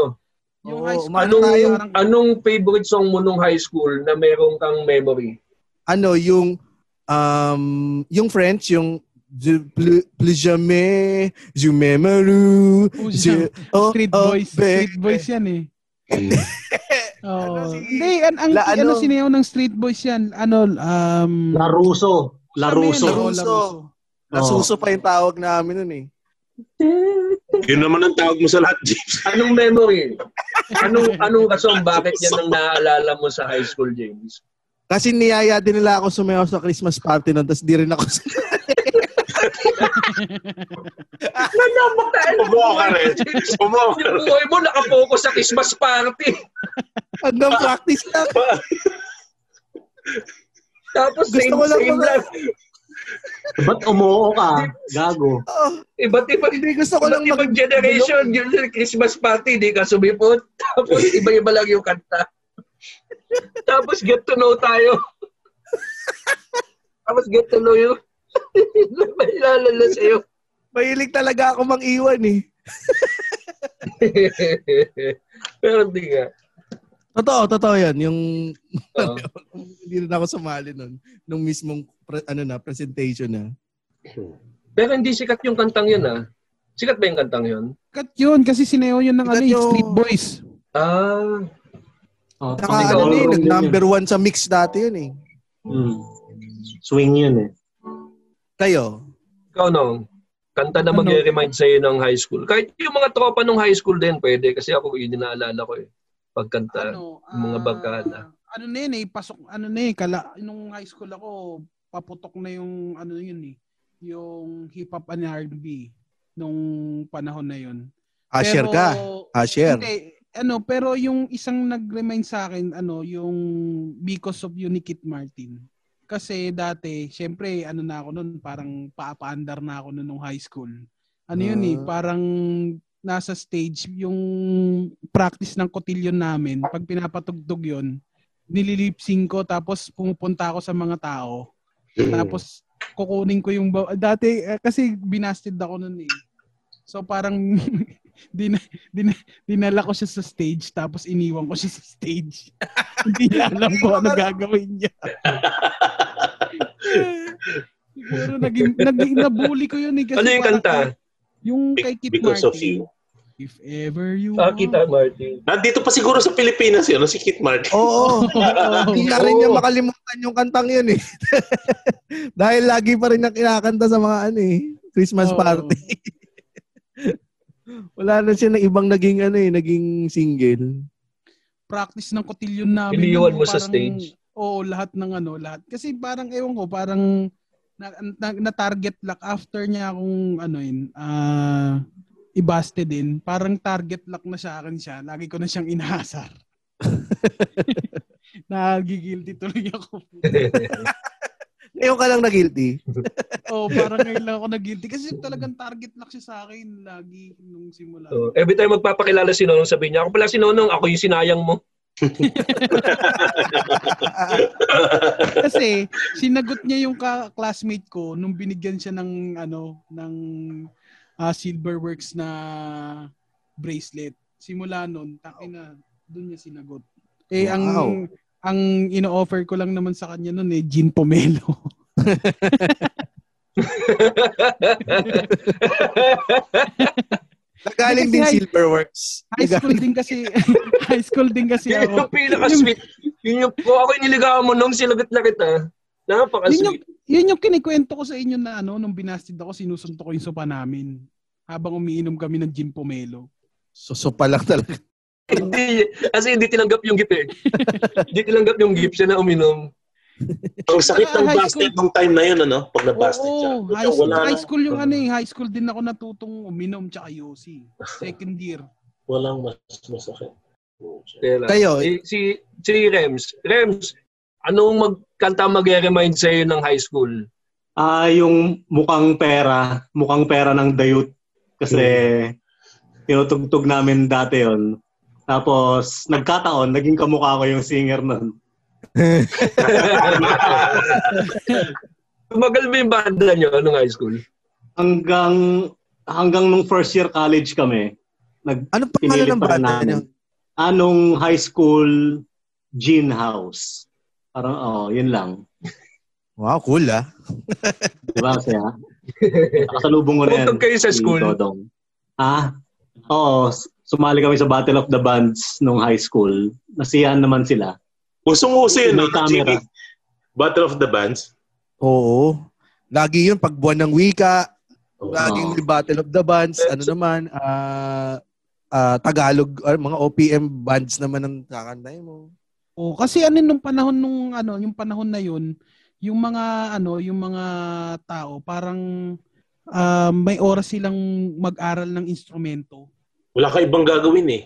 Yung high school, Anong, tayo. parang- anong favorite song mo nung high school na meron kang memory? Ano, yung, um, yung French, yung Je plus, plus jamais, je m'aimerai. Oh, oh, Street oh, Boys. Street Boys yan eh. [LAUGHS] Oh. Ano si- Hindi, an, ang, La- ano, ano? sinayaw ng Street Boys yan? Ano, um... Laruso. Laruso. Laruso. Nasuso pa yung tawag namin nun eh. Yun naman ang tawag mo sa lahat, James. [LAUGHS] Anong memory? Anong anong rason bakit yan ang naaalala mo sa high school, James? Kasi niyaya din nila ako sumayaw sa Christmas party nun, tapos di rin ako Umuha ka rin. Umuha ka rin. buhay mo nakapokus sa Christmas party. hanggang practice lang. Tapos Gusto same, ko lang same lang. Ba't umuo ka? Gago. Oh, Iba't ibang hindi gusto ko Iba't lang ibang generation, yun yung Christmas party, di ka sumipot. [LAUGHS] Tapos iba-iba lang yung kanta. Tapos get to know tayo. [LAUGHS] Tapos get to know you. May ilalala sa'yo. Mahilig talaga ako mang iwan eh. [LAUGHS] Pero hindi nga. Totoo, totoo yan. Yung Oo. [LAUGHS] hindi rin ako sumali nun. Nung mismong pre- ano na, presentation na. Pero hindi sikat yung kantang yun ah. Sikat ba yung kantang yun? Cut yun kasi sineo yun ng Sikat ano, eh, yung- Street Boys. Ah. Oh, Naka ano din number one sa mix dati yun eh. Mm. Swing yun eh. Kayo? Ikaw no, kanta na Ano? mag-remind sa'yo ng high school. Kahit yung mga tropa nung high school din, pwede. Kasi ako, yun yung naalala ko eh. Pagkanta. Ano, yung mga ah, barkada. Ano na yun eh, pasok, ano na eh, kala, nung high school ako, paputok na yung, ano yun eh, yung hip-hop and R&B nung panahon na yun. Asher Pero- ka. Asher. Hindi, ano, pero yung isang nag-remind sa akin, ano, yung Because of You ni Kit Martin. Kasi dati, syempre, ano na ako nun, parang papaandar na ako nun nung high school. Ano yun eh, Ah. parang nasa stage, yung practice ng cotillion namin, pag pinapatugtog yun, nililipsing ko, tapos pumupunta ako sa mga tao. Tapos, kukunin ko yung... Dati, eh, kasi binasted ako nun eh. So, parang [LAUGHS] din, din, dinala ko siya sa stage, tapos iniwan ko siya sa stage. [LAUGHS] Hindi niya alam ko ano gagawin niya. [LAUGHS] Siguro naging, naging nabully ko yun eh. Kasi Ano yung kanta? Yung kay Kit Because Martin. of you. If ever you Ah, kita, want- Martin. Nandito pa siguro sa Pilipinas yun, si Kit Martin. Oo. [LAUGHS] Hindi na rin niya makalimutan yung kantang yun eh. Dahil lagi pa rin na kinakanta sa mga ano eh, Christmas Oo. party. Wala na siya na ibang naging ano eh, naging single. practice ng cotillion namin. Iniwan mo sa parang- stage? Oo, lahat ng ano, lahat. Kasi parang, ewan ko, parang na, na, na target lock after niya akong ano yun, ah ibaste din. Parang target lock na sa akin siya. Lagi ko na siyang inahasar. [LAUGHS] [LAUGHS] Nagigilty tuloy ako. [LAUGHS] Ngayon ka lang na guilty. [LAUGHS] Oo, parang ngayon lang ako nag-guilty. Kasi talagang target lock siya sa akin lagi nung simula. So, every time magpapakilala si Nonong, sabihin niya, ako pala si Nonong, ako yung sinayang mo. [LAUGHS] Kasi sinagot niya yung ka- classmate ko nung binigyan siya ng ano ng ah, Silverworks na bracelet. Simula noon, takin na doon niya sinagot. Eh Wow. ang ino-offer ko lang naman sa kanya noon eh gin pomelo. [LAUGHS] Nagaling din Silverworks. High school din kasi [LAUGHS] high school din kasi Yun ako. yung pinaka-sweet. Yun yung, kung ako yung niligawan mo nung silagot na kita, Yun yung, napaka-sweet. yun yung kinikwento ko sa inyo na ano, nung binastid ako, sinusuntok ko yung sopa namin. Habang umiinom kami ng gin pomelo. Susupa lang talaga. Hindi, kasi hindi tinanggap yung gift eh. [LAUGHS] hindi tinanggap yung gift siya na uminom. Ang sakit ng Ah, busted nung time na yun, ano? Pag na-busted siya. Oo, high school, wala, high school yung ano eh, high school din ako natutong uminom tsaka yosi. Second year. walang mas masakit. Kayo, Eh, si, si Rems. Rems, anong magkanta mag-remind sa'yo ng high school? Ah, yung mukhang pera, mukhang pera ng dayut. Kasi tinutugtog namin dati yon. Tapos, nagkataon, naging kamukha ko yung singer nun. [LAUGHS] Tumagal ba yung banda nyo nung high school? Hanggang, hanggang nung first year college kami, nag, ano pa pinilit ng namin. niyo? Anong high school gin house. Parang, oh, yun lang. Wow, cool ah. [LAUGHS] Di ba, Saya? Nakasalubong ko na yan. Kayo sa school? Dodong. Ah, oo. Sumali kami sa Battle of the Bands nung high school. Nasiyahan naman sila. Usong-uso yun, no? Camera. Battle of the Bands. Oo. Lagi yun, pag buwan ng wika, Oh. laging may Battle of the Bands, ano naman, ah ah, Tagalog, ah, mga OPM bands naman ang kakantay mo. O kasi ano nung panahon nung ano, yung panahon na yun, yung mga ano, yung mga tao parang ah, may oras silang mag-aral ng instrumento. Wala ka ibang gagawin eh.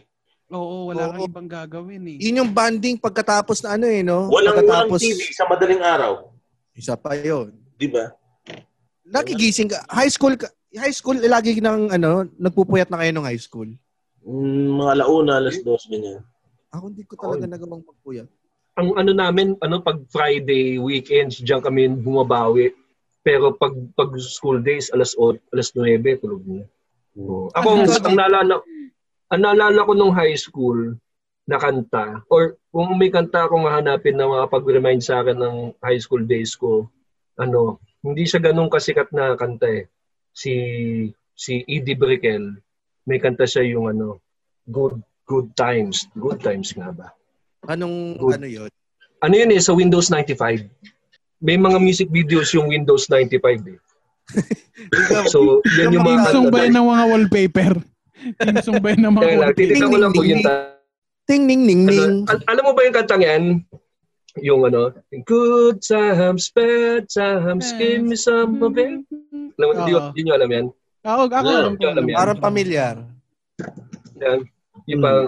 Oo, wala Oo. kang ibang gagawin eh. Yun yung banding pagkatapos na ano eh, no? Walang, walang pagkatapos, TV sa madaling araw. Isa pa yun. Di ba? Nagigising ka. High school, ka, high school, lagi nang ano, nagpupuyat na kayo ng high school. Mm, mga launa, alas dos, ganyan. Ako hindi ko talaga nagawang magpuyat. Ang ano namin, ano pag Friday, weekends, diyan kami bumabawi. Pero pag pag school days, alas 8, alas 9, tulog na. Oo. Ako, ang, ang naalala, ang naalala ko nung high school na kanta, or kung may kanta akong hahanapin na makapag-remind sa akin ng high school days ko, ano, hindi siya ganun kasikat na kanta eh. Si si Edie Brickell, may kanta siya yung ano, Good Good Times. Good Times nga ba? Anong, Good. ano yun? Ano yun eh, sa Windows 95. May mga music videos yung Windows 95 eh. [LAUGHS] So, yan yung mga kanta. ba yun ng mga wallpaper? Tinsong ba yun ng mga wallpaper? titignan ko lang po yung Ting, ning, ning, ning. Ano, al- alam mo ba yung kantang yan? Yung ano, Good times, bad times, give me some of it. Alam mo, hindi, Oo. hindi nyo alam yan. Ako, ako Yeah, alam ko. alam yan. Parang pamilyar. Yan. Yung parang,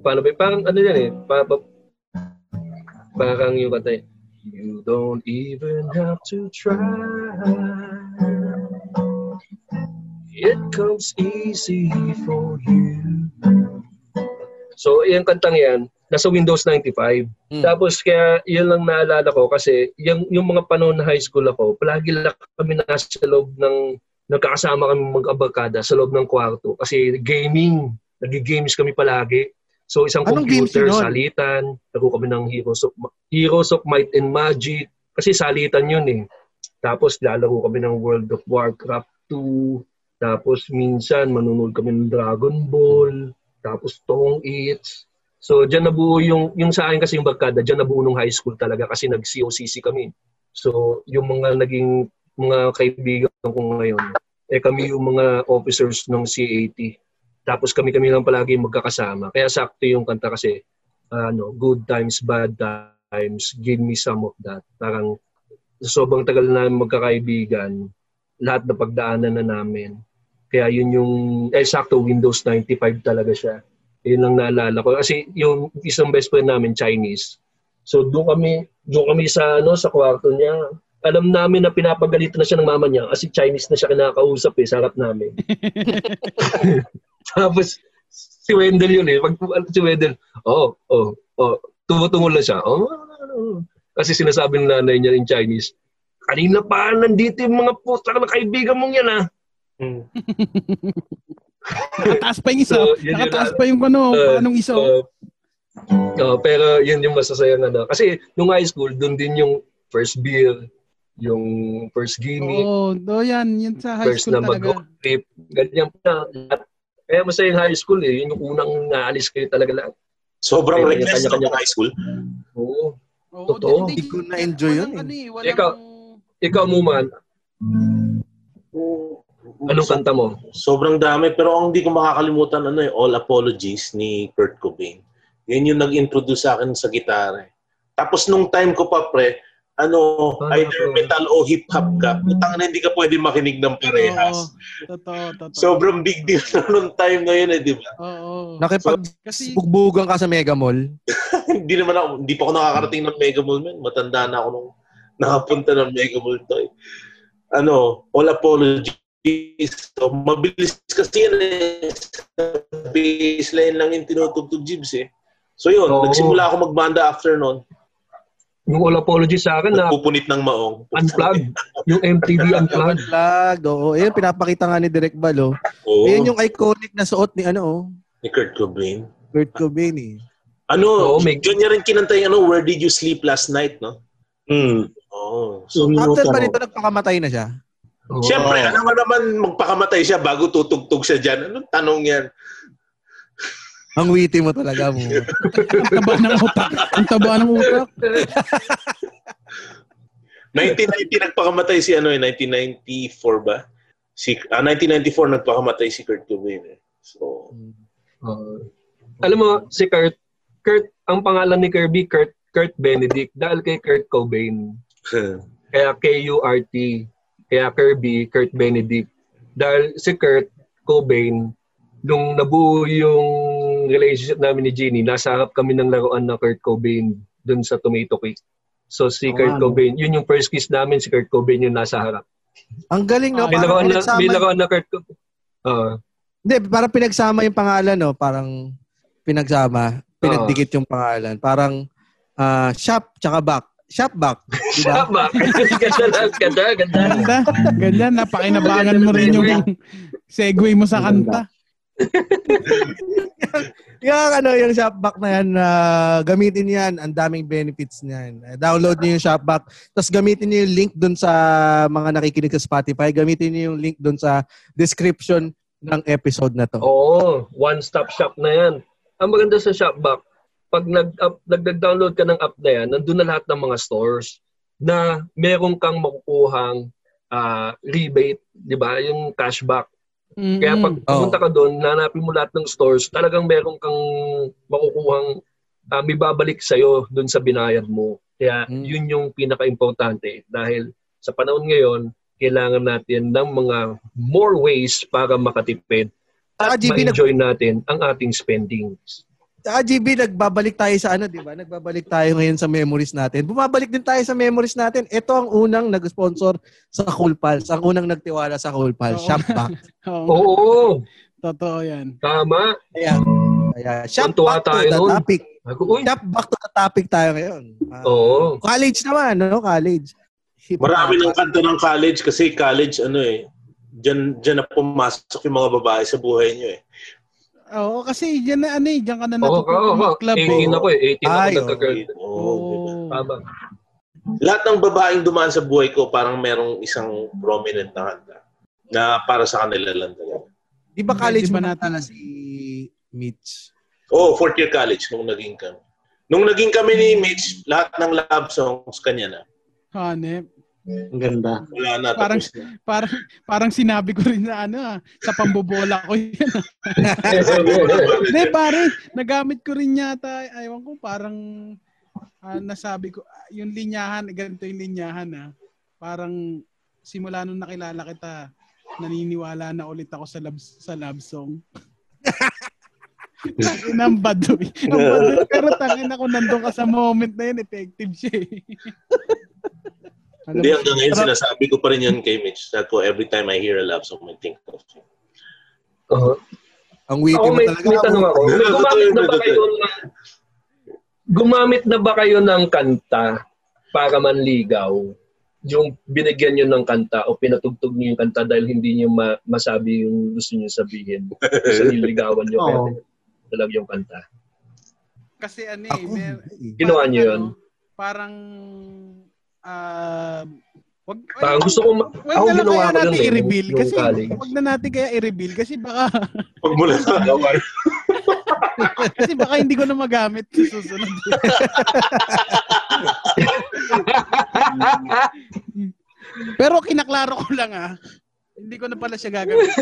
paano ba, parang ano yan eh, pa, pa, parang yung kanta eh, You don't even have to try. It comes easy for you. So, yung kantang yan, nasa Windows 95. Hmm. Tapos kaya yun lang naalala ko kasi yung, yung mga panahon na high school ako, palagi lang kami nasa loob ng nagkakasama kami mag-abakada sa loob ng kwarto kasi gaming, nag-games kami palagi. So isang Anong computer, salitan, laro kami ng Heroes of, Heroes of Might and Magic kasi salitan yun eh. Tapos lalaro kami ng World of Warcraft 2, tapos minsan manunood kami ng Dragon Ball, tapos Tong It's. So diyan nabuo yung yung sa akin kasi yung barkada, diyan nabuo nung high school talaga kasi nag-COCC kami. So yung mga naging mga kaibigan ko ngayon, eh kami yung mga officers ng CAT. Tapos kami-kami lang palagi magkakasama. Kaya sakto yung kanta kasi ano, good times, bad times, give me some of that. Parang sobrang tagal na magkakaibigan, lahat na pagdaanan na namin. Kaya yun yung, eh sakto Windows 95 talaga siya. Yun lang naalala ko. Kasi yung isang best friend namin, Chinese. So doon kami, doon kami sa ano sa kwarto niya. Alam namin na pinapagalitan na siya ng mama niya kasi Chinese na siya kinakausap eh, sa harap namin. [LAUGHS] [LAUGHS] Tapos si Wendell yun eh. Pag si Wendell, oh, oh, oh, tumutungo lang siya. Oh, oh. Kasi sinasabi ng nanay niya in Chinese, kanina pa nandito yung mga puta na kaibigan mong yan ah. Hmm. Nakataas pa yung isa. So, yun yun. Nakataas pa yung ano, Uh, anong isa. Uh, uh, pero yun yung masasayang ano. Kasi nung high school, doon din yung first beer, yung first gimmick, Oo, oh, yan. Yan sa high first school na talaga. mag-road trip. Ganyan pa. Lahat. Kaya masaya yung high school eh. Yun yung unang naalis kayo talaga lahat. Sobrang Kanya- reckless kanya- ng high school. Oo. Oo, Totoo. hindi- ko na-enjoy yun eh. Ano, eh walang, Ikaw. Ikaw mo man, anong So- kanta mo? Sobrang dami. Pero ang hindi ko makakalimutan, ano eh, All Apologies ni Kurt Cobain. Yan yung nag-introduce sa akin sa gitara. eh. Tapos nung time ko pa, pre, ano, Ah, either oo. metal o hip-hop ka, putang na hindi ka pwede makinig ng parehas. Oo, totoo, totoo. Sobrang big deal na nung time na yun eh, di ba? Oo. Kasi, Nakipagbubugan ka sa Mega Mall. [LAUGHS] hindi naman ako, hindi pa ako nakakarating ng Mega Mall, man. Matanda na ako nung nakapunta ng Mega Mall to eh. Ano, all apologies. So, mabilis kasi yan eh. Sa baseline lang yung tinutugtog Jibs eh. So yun, Oo. nagsimula ako magbanda after nun. Yung All Apologies sa akin na Nagpupunit ng maong. unplugged. Yung MTV [LAUGHS] unplugged. Unplugged. Oo. Ayan, pinapakita nga ni Direk Balo. Oo, Ayan yung iconic na suot ni ano, oh, ni Kurt Cobain. Kurt Cobain eh. Ano, Oo, may- yun niya rin kinanta yung ano, Where Did You Sleep Last Night, no? Hmm. Oo. So, After pa nito, nagpakamatay na siya. Oo. Siyempre, alam mo naman magpakamatay siya bago tutugtog siya dyan. Anong tanong yan? Ang witty mo talaga mo. [LAUGHS] ang taba ng utak. Ang taba ng utak. 1990 nagpakamatay si ano eh, 1994 ba? Si, ah, 1994 nagpakamatay si Kurt Cobain eh. So, Oo. alam mo, si Kurt, Kurt, ang pangalan ni Kirby, Kurt, Kurt Benedict, dahil kay Kurt Cobain. [LAUGHS] Kaya K-U-R-T. Kaya Kirby, Kurt Benedict. Dahil si Kurt Cobain, nung nabuo yung relationship namin ni Jeannie, nasa harap kami ng laruan na Kurt Cobain dun sa Tomato Cake. So si Oo Kurt nga, no? Cobain, yun yung first kiss namin, si Kurt Cobain yung nasa harap. Ang galing, no? May laruan na, may laruan na Kurt Cobain. Oo. hindi, parang pinagsama yung pangalan, no? Parang pinagsama. Pinagdikit yung pangalan. Parang ah, shop tsaka back. Shopback. Di ba? Tama. [LAUGHS] ganda lang, ganda, ganda. Ganda. Ganda. Napakinabangan mo rin yung segue mo sa kanta. [LAUGHS] yung ano, yung Shopback na yan, ah, gamitin yan. Ang daming benefits niyan. Download niyo yung Shopback. Tapos gamitin niyo yung link dun sa mga nakikinig sa Spotify. Gamitin niyo yung link dun sa description ng episode na to. Oo, one-stop shop na yan. Ang maganda sa Shopback, pag nag nag-download ka ng app na yan, nandun na lahat ng mga stores na meron kang makukuhang ah, rebate, di ba? Yung cashback. Mm-mm. Kaya pag pumunta ka doon, nanapin mo lahat ng stores, talagang meron kang makukuhang uh, may babalik sa'yo doon sa binayad mo. Kaya Mm. yun yung pinaka-importante dahil sa panahon ngayon, kailangan natin ng mga more ways para makatipid at GB, nag, ma-enjoy natin ang ating spendings. Saka GB, nagbabalik tayo sa ano, di ba? Nagbabalik tayo ngayon sa memories natin. Bumabalik din tayo sa memories natin. Ito ang unang nag-sponsor sa Cool Pals. Ang unang nagtiwala sa Cool Pals. Oo. Shopback. [LAUGHS] Oo. Oo, Totoo yan. tama. Kaya, kaya shop Tuntua back to tayo the nun. topic. Ako, uy, Shop back to the topic tayo ngayon. Ah, Oo. College naman, no? College. Hip Marami ng kanta ng college kasi college ano eh. Diyan, diyan na pumasok yung mga babae sa buhay niyo eh. Oo, kasi dyan na ano eh, dyan ka na Oo, oo, natutunan oo. mag-club 18 eh. ako eh. 18 ako Ay, nagka-girl. Oo, Oo. diba? Tama. Lahat ng babaeng dumaan sa buhay ko parang merong isang prominent na kanta na para sa kanila lang talaga. Di ba college Di ba natin- natin si Mitch? Oh, fourth year college nung naging kami. Nung naging kami ni Mitch, lahat ng love songs kanya na. Hanep. Ang ganda. Wala na. Parang- tapos na. Parang, parang sinabi ko rin na ano ah, sa pambobola ko yun. ah. [LAUGHS] Hindi, pare, nagamit ko rin yata, aywan ko, parang ah, nasabi ko, ah, yung linyahan, ganito yung linyahan ah. Parang simula nung nakilala kita, naniniwala na ulit ako sa love, sa love song. [LAUGHS] Tangin ang baduy. Ang baduy. Pero tangin ako nandun ka sa moment na yun, effective siya eh. Alam Hindi hanggang ngayon sinasabi ko pa rin yun kay Mitch. That ko every time I hear a love song, I think of you. Oo. Ang witty Ako mo may, talaga. may tanong ako. May gumamit na ba kayo ng gumamit na ba kayo ng kanta para manligaw? Yung binigyan nyo ng kanta o pinatugtog nyo yung kanta dahil hindi nyo ma- masabi yung gusto nyo sabihin sa niligawan nyo [LAUGHS] Oo. talaga yung kanta. Kasi ano eh, mer-. Ginawa niyo yun? ano, Parang, ah, wag, Parang gusto ko, ma- wag ako na lang ginawa kaya ko natin eh, i-reveal. yung Kasi college. wag na natin kaya i-reveal kasi baka, mula sa gawin. kasi baka hindi ko na magamit sa susunod. [LAUGHS] Pero kinaklaro ko lang ah. Hindi ko na pala siya gagawin. [LAUGHS]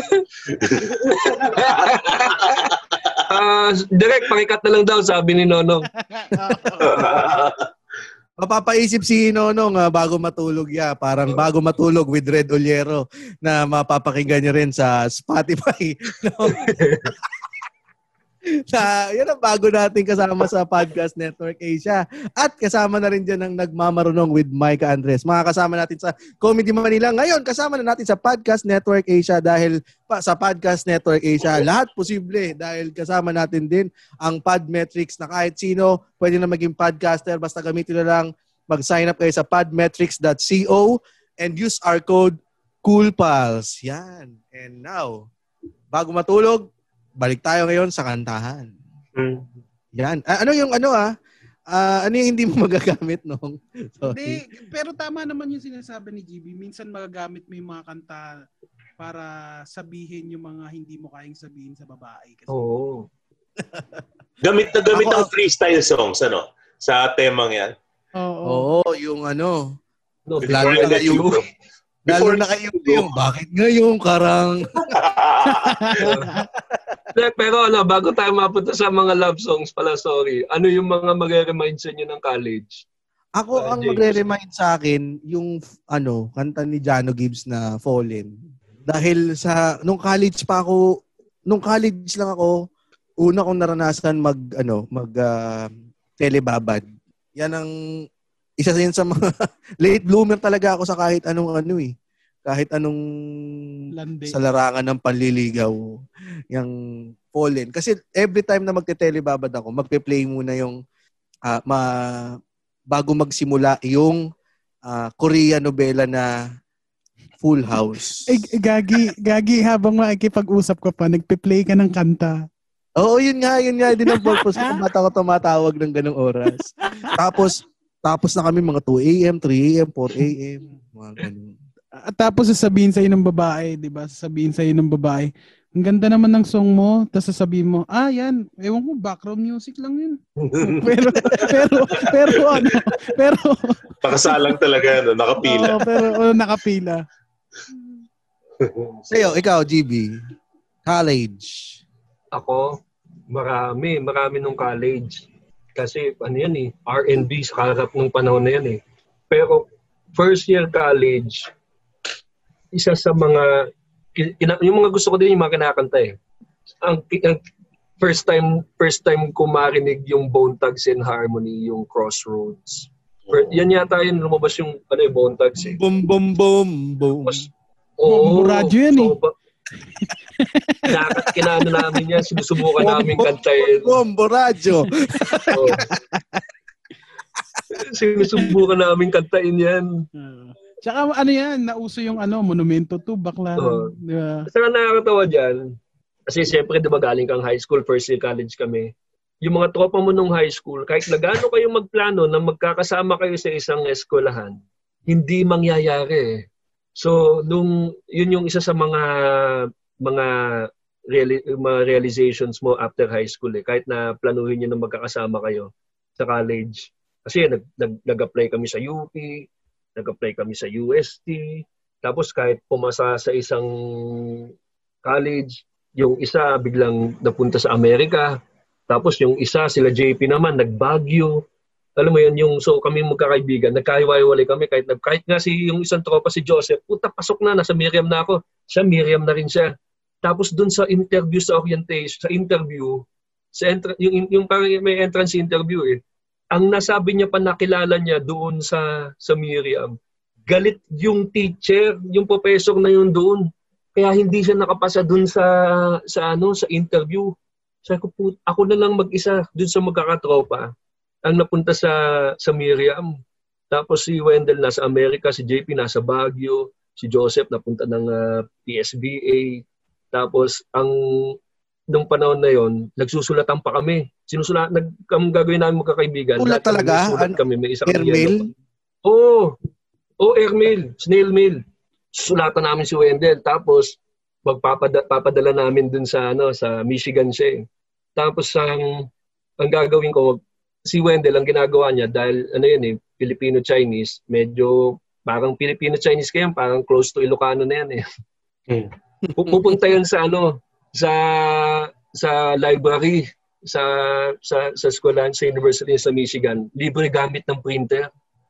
Ah, direct, pakikat na lang daw, sabi ni Nono. [LAUGHS] Mapapaisip si Nonong ah, bago matulog ya, parang bago matulog with Red Oliero na mapapakinggan niyo rin sa Spotify. [LAUGHS] No? Sa, yan ang bago natin kasama sa Podcast Network Asia. At kasama na rin dyan ang nagmamarunong with Micah Andres. Mga kasama natin sa Comedy Manila. Ngayon, kasama na natin sa Podcast Network Asia dahil pa, sa Podcast Network Asia, lahat posible dahil kasama natin din ang Podmetrics na kahit sino pwede na maging podcaster basta gamitin na lang mag-sign up kayo sa podmetrics.co and use our code COOLPALS. Yan. And now, bago matulog, balik tayo ngayon sa kantahan. Hmm. Yan. Ah, ano yung ano ah? Ah, ano yung hindi mo [LAUGHS] magagamit nung? Hindi, pero tama naman yung sinasabi ni GB. Minsan magagamit mo yung mga kanta para sabihin yung mga hindi mo kayang sabihin sa babae. Kasi, Oo. [LAUGHS] Gamit na gamit Ako- ang freestyle songs, ano? Sa temang yan. Oo. Oo, yung ano. No, Lalo na kayo. Lalo na kayo yung bakit ngayon karang [LAUGHS] Direct, Pero ano, bago tayo mapunta sa mga love songs pala, sorry. Ano yung mga mag-remind sa inyo ng college? Ako Ah, ang James. magre-remind sa akin yung ano, kanta ni Jano Gibbs na Fallen. Dahil sa nung college pa ako, nung college lang ako, una kong naranasan mag ano, mag ah, telebabad. Yan ang isa din sa mga [LAUGHS] late bloomer talaga ako sa kahit anong ano eh. Kahit anong Lande. sa larangan ng panliligaw yung Fallen. Kasi every time na magte-telebabad ako, magpe-play muna yung ah, ma bago magsimula yung ah, Korean novela na Full House. Eh, eh, gagi, gagi, habang makikipag-usap ko pa, nagpe-play ka ng kanta. Oo, yun nga, yun nga din ang purpose ko. [LAUGHS] Bata ko tumatawag ng ganong oras. tapos, tapos na kami mga 2 a.m., 3 a.m., 4 a.m. Mga ganun. At tapos sasabihin sa'yo ng babae, di ba? Sasabihin sa'yo ng babae, ang ganda naman ng song mo, tapos sasabihin mo, ah, yan, ewan ko, background music lang yun. [LAUGHS] pero, pero, pero, ano, pero, [LAUGHS] Pakasalang talaga, no? nakapila. oo, pero, oh, nakapila. [LAUGHS] Sa'yo, ikaw, GB, college. Ako, marami, marami nung college. Kasi ano yan eh, R&B sa harap nung panahon na yan eh. Pero first year college, isa sa mga, yung mga gusto ko din yung mga kinakanta eh. Ang, ang first time first time ko marinig yung Bone Thugs and Harmony, yung Crossroads. Per, yan yata yun lumabas yung ano yung Bone Thugs eh. Boom, boom, boom, boom. Mas, Bombo radyo yan eh. ba- Dapat [LAUGHS] kinano namin yan, sinusubukan namin kantayin. Bombo radyo. Oo. [LAUGHS] Sinusubukan namin kantain yan. Uh, tsaka ano yan, nauso yung ano, Monumento 2, bakla. Oo. Di ba? Saka nakakatawa dyan, kasi siyempre di ba galing kang high school, first year college kami. Yung mga tropa mo nung high school, kahit na gaano kayo magplano na magkakasama kayo sa isang eskwelahan, hindi mangyayari. So, nung, yun yung isa sa mga mga reali- mga realizations mo after high school eh. Kahit na planuhin nyo na magkakasama kayo sa college. Kasi nag, nag, nag-apply kami sa UP, nag-apply kami sa UST, tapos kahit pumasa sa isang college, yung isa biglang napunta sa Amerika, tapos yung isa sila JP naman nagbagyo. Alam mo yun, yung so kami magkakaibigan, nagkahiwa-hiwalay kami kahit kahit nga si yung isang tropa si Joseph, puta pasok na nasa Miriam na ako. Siya Miriam na rin siya. Tapos dun sa interview sa orientation, sa interview, sa entra- yung yung parang may entrance interview eh. Ang nasabi niya pa nakilala niya doon sa sa Miriam, galit yung teacher, yung professor na yun doon. Kaya hindi siya nakapasa doon sa sa ano sa interview. Sabi ko, "Put- ako na lang mag-isa doon sa magkakatropa ang napunta sa sa Miriam. Tapos si Wendell nasa Amerika, si JP nasa Baguio, si Joseph napunta ng ah, PSBA. Tapos ang nung panahon na yon, nagsusulatan pa kami. Sinusulat nag ang gagawin namin magkakaibigan. Kami talaga? Sulat An- kami may isang airmail? yellow- Oo. Oh, airmail, snail mail. Sulatan namin si Wendell tapos magpapada papadala namin dun sa ano sa Michigan siya. eh. Tapos ang ang gagawin ko si Wendell ang ginagawa niya dahil ano yun eh Filipino Chinese, medyo parang Filipino Chinese kayan, parang close to Ilocano na yan eh. Hmm. Pu- Pupunta yan sa ano sa sa library sa sa sa eskwelahan sa University sa Michigan, libre gamit ng printer.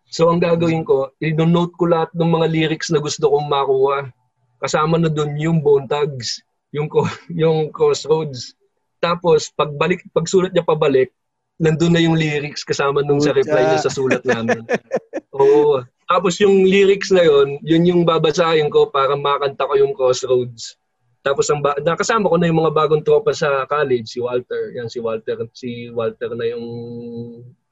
So ang gagawin ko, i-note ko lahat ng mga lyrics na gusto kong makuha. Kasama na doon yung Bone Thugs, yung ko- [LAUGHS] yung Crossroads. Tapos pagbalik pagsulat niya pabalik, nandun na yung lyrics kasama nung sa reply niya sa sulat namin. [LAUGHS] Oo. Tapos yung lyrics na yon, yun yung babasahin ko para makanta ko yung Crossroads. Tapos ang ba- nakasama ko na yung mga bagong tropa sa college, si Walter. Yan si Walter, si Walter na yung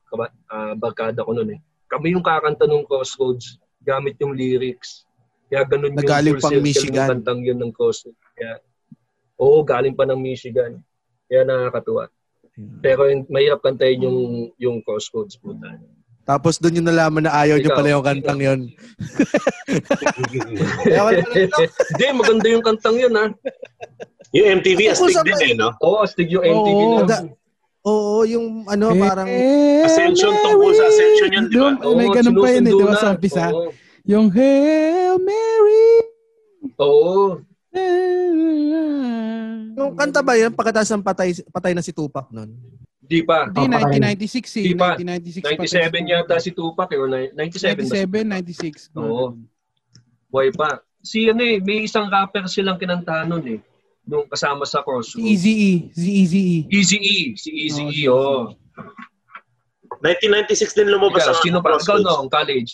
kaba, ah, barkada ko noon eh. Kami yung kakanta ng Crossroads gamit yung lyrics. Kaya ganun yung Nagaling full pang Michigan. ng kantang yun ng Crossroads. Kaya, oo, galing pa ng Michigan. Kaya nakakatuwa. Pero yung- mahirap kantayin yung yung Crossroads po tayo. Tapos doon yung nalaman na ayaw nyo pala yung kantang yon. [LAUGHS] Hindi, maganda yung kantang yun ha. yung MTV, astig din eh, no? Oo, astig yung MTV Oo, na. Oo, yung ano, parang... Ascension, tungkol sa Ascension yun, di ba? May ganun pa yun eh, di ba sa umpisa? Yung Hail Mary. Oo. Yung kanta ba yan, pagkatapos ng patay, patay na si Tupac nun? Di pa. Hindi, 1996 eh. Di pa. 1996 pa 97 yata si Tupac eh, or ni- 97 ba? 97, 96. Oo. Buhay pa. Si ano eh, may isang rapper silang kinantahan nun eh. Nung kasama sa Si Crossroads. Easy-E. Si Easy-E. Easy E. Si Easy Oo, E, si oo. 1996 din lumabas Ikaw, ang sino pa? Ikaw Crossroads. no, college.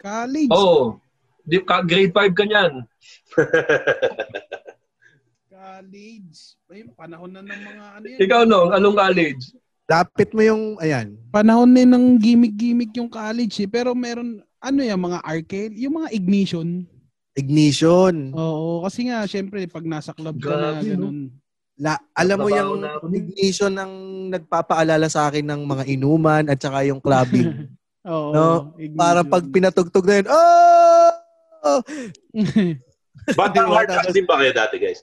College. Oo. Di, ka, grade 5 ka niyan. [LAUGHS] College. Ay, panahon na ng mga ano yan. Ikaw no, anong college? Dapit mo yung, ayan. Panahon din ng gimmick-gimmick yung college eh. Pero meron, ano yung mga arcade, yung mga ignition. Ignition. Oo, kasi nga, syempre, pag nasa club ka na, ganun. La, alam mo yung na ignition ng nagpapaalala sa akin ng mga inuman at saka yung clubbing. [LAUGHS] Oo. No? ignition. Para pag pinatugtog na yun, oh! Batang Di ba? hard rock din ba kayo dati, guys?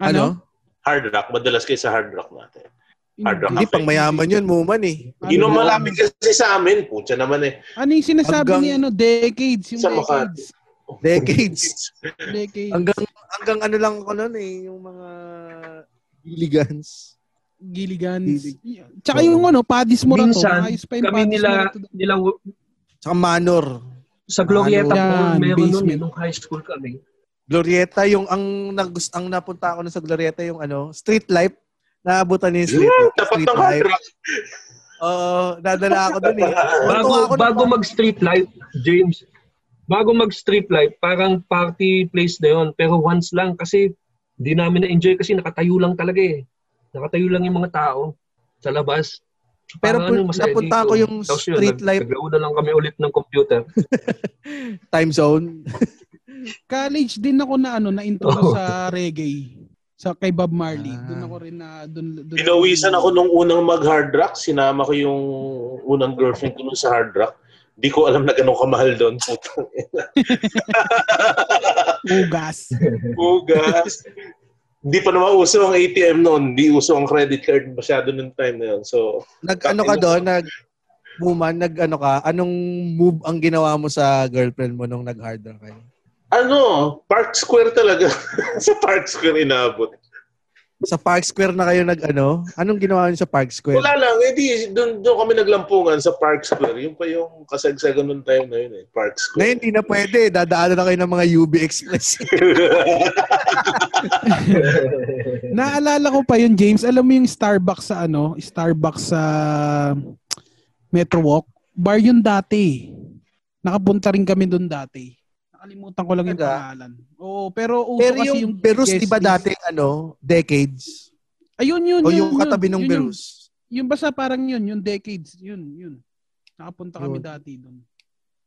ano? Hard rock. Madalas kayo sa hard rock natin. Hard rock. Hindi, pang mayaman yun, muman eh. Ano yun? malapit kasi sa amin. Putya naman eh. Ano yung sinasabi Hanggang- ni ano, decades, yung Sa Makati. decades. [LAUGHS] Decades. Decades. hanggang, hanggang ano lang ako nun eh, yung mga Gilligans. Gilligans. Gilig. Tsaka yung ano, Padis Morato. Minsan, Ayos pa yung kami Padis nila, Morato. nila Tsaka Manor. sa Glorieta Yan, po, meron nun basement. eh, nung high school kami. Glorieta, yung ang nagus ang napunta ako nun sa Glorieta, yung ano, street life. Naabutan yung street, Hmm, Tapat ng hard life. rock. Oo, nadala ako dun eh. Bago, ako bago nung- mag street light, James, bago mag street light, parang party place na yun. Pero once lang kasi di namin na-enjoy kasi nakatayo lang talaga eh. Nakatayo lang yung mga tao sa labas. Pero Parang pu- masaya napunta ko yung Tapos yun, street nag- life Naglaro na lang kami ulit ng computer. [LAUGHS] time zone. [LAUGHS] College din ako na ano, na introduce Oo. sa reggae. Sa kay Bob Marley. Ah. Doon ako rin na doon doon. Pinawisan ako nung unang mag-hard rock. Sinama ko yung unang girlfriend ko nun sa hard rock. Di ko alam na ganun kamahal doon. [LAUGHS] Ugas. Ugas. Hindi pa naman uso ang ATM noon. Hindi uso ang credit card masyado nung time na yun. So, Nag ano ka doon, nag Muman, nag ano ka, anong move ang ginawa mo sa girlfriend mo nung nag-hard rock kayo? Ano, Park Square talaga. [LAUGHS] sa Park Square inabot. Sa Park Square na kayo nag ano? Anong ginawa niyo sa Park Square? Wala lang, edi doon doon kami naglampungan sa Park Square. Yung pa yung kasagsagan nung time na yun eh, Park Square. Ngayon, hindi na pwede. Dadaanan na kayo ng mga UB Express. [LAUGHS] Naalala ko pa yun, James. Alam mo yung Starbucks sa ano? Starbucks sa Metro Walk. Bar yun dati. Nakapunta rin kami doon dati. Nakalimutan ko lang yung pangalan. Oo, pero uso Pero kasi yung, yung Berus, di ba dati, ano, decades? Ayun, yun, O yun, yung katabi ng yun, yun. Berus? Yung basta parang yun, yung decades, yun, yun. Nakapunta kami Yun. dati doon.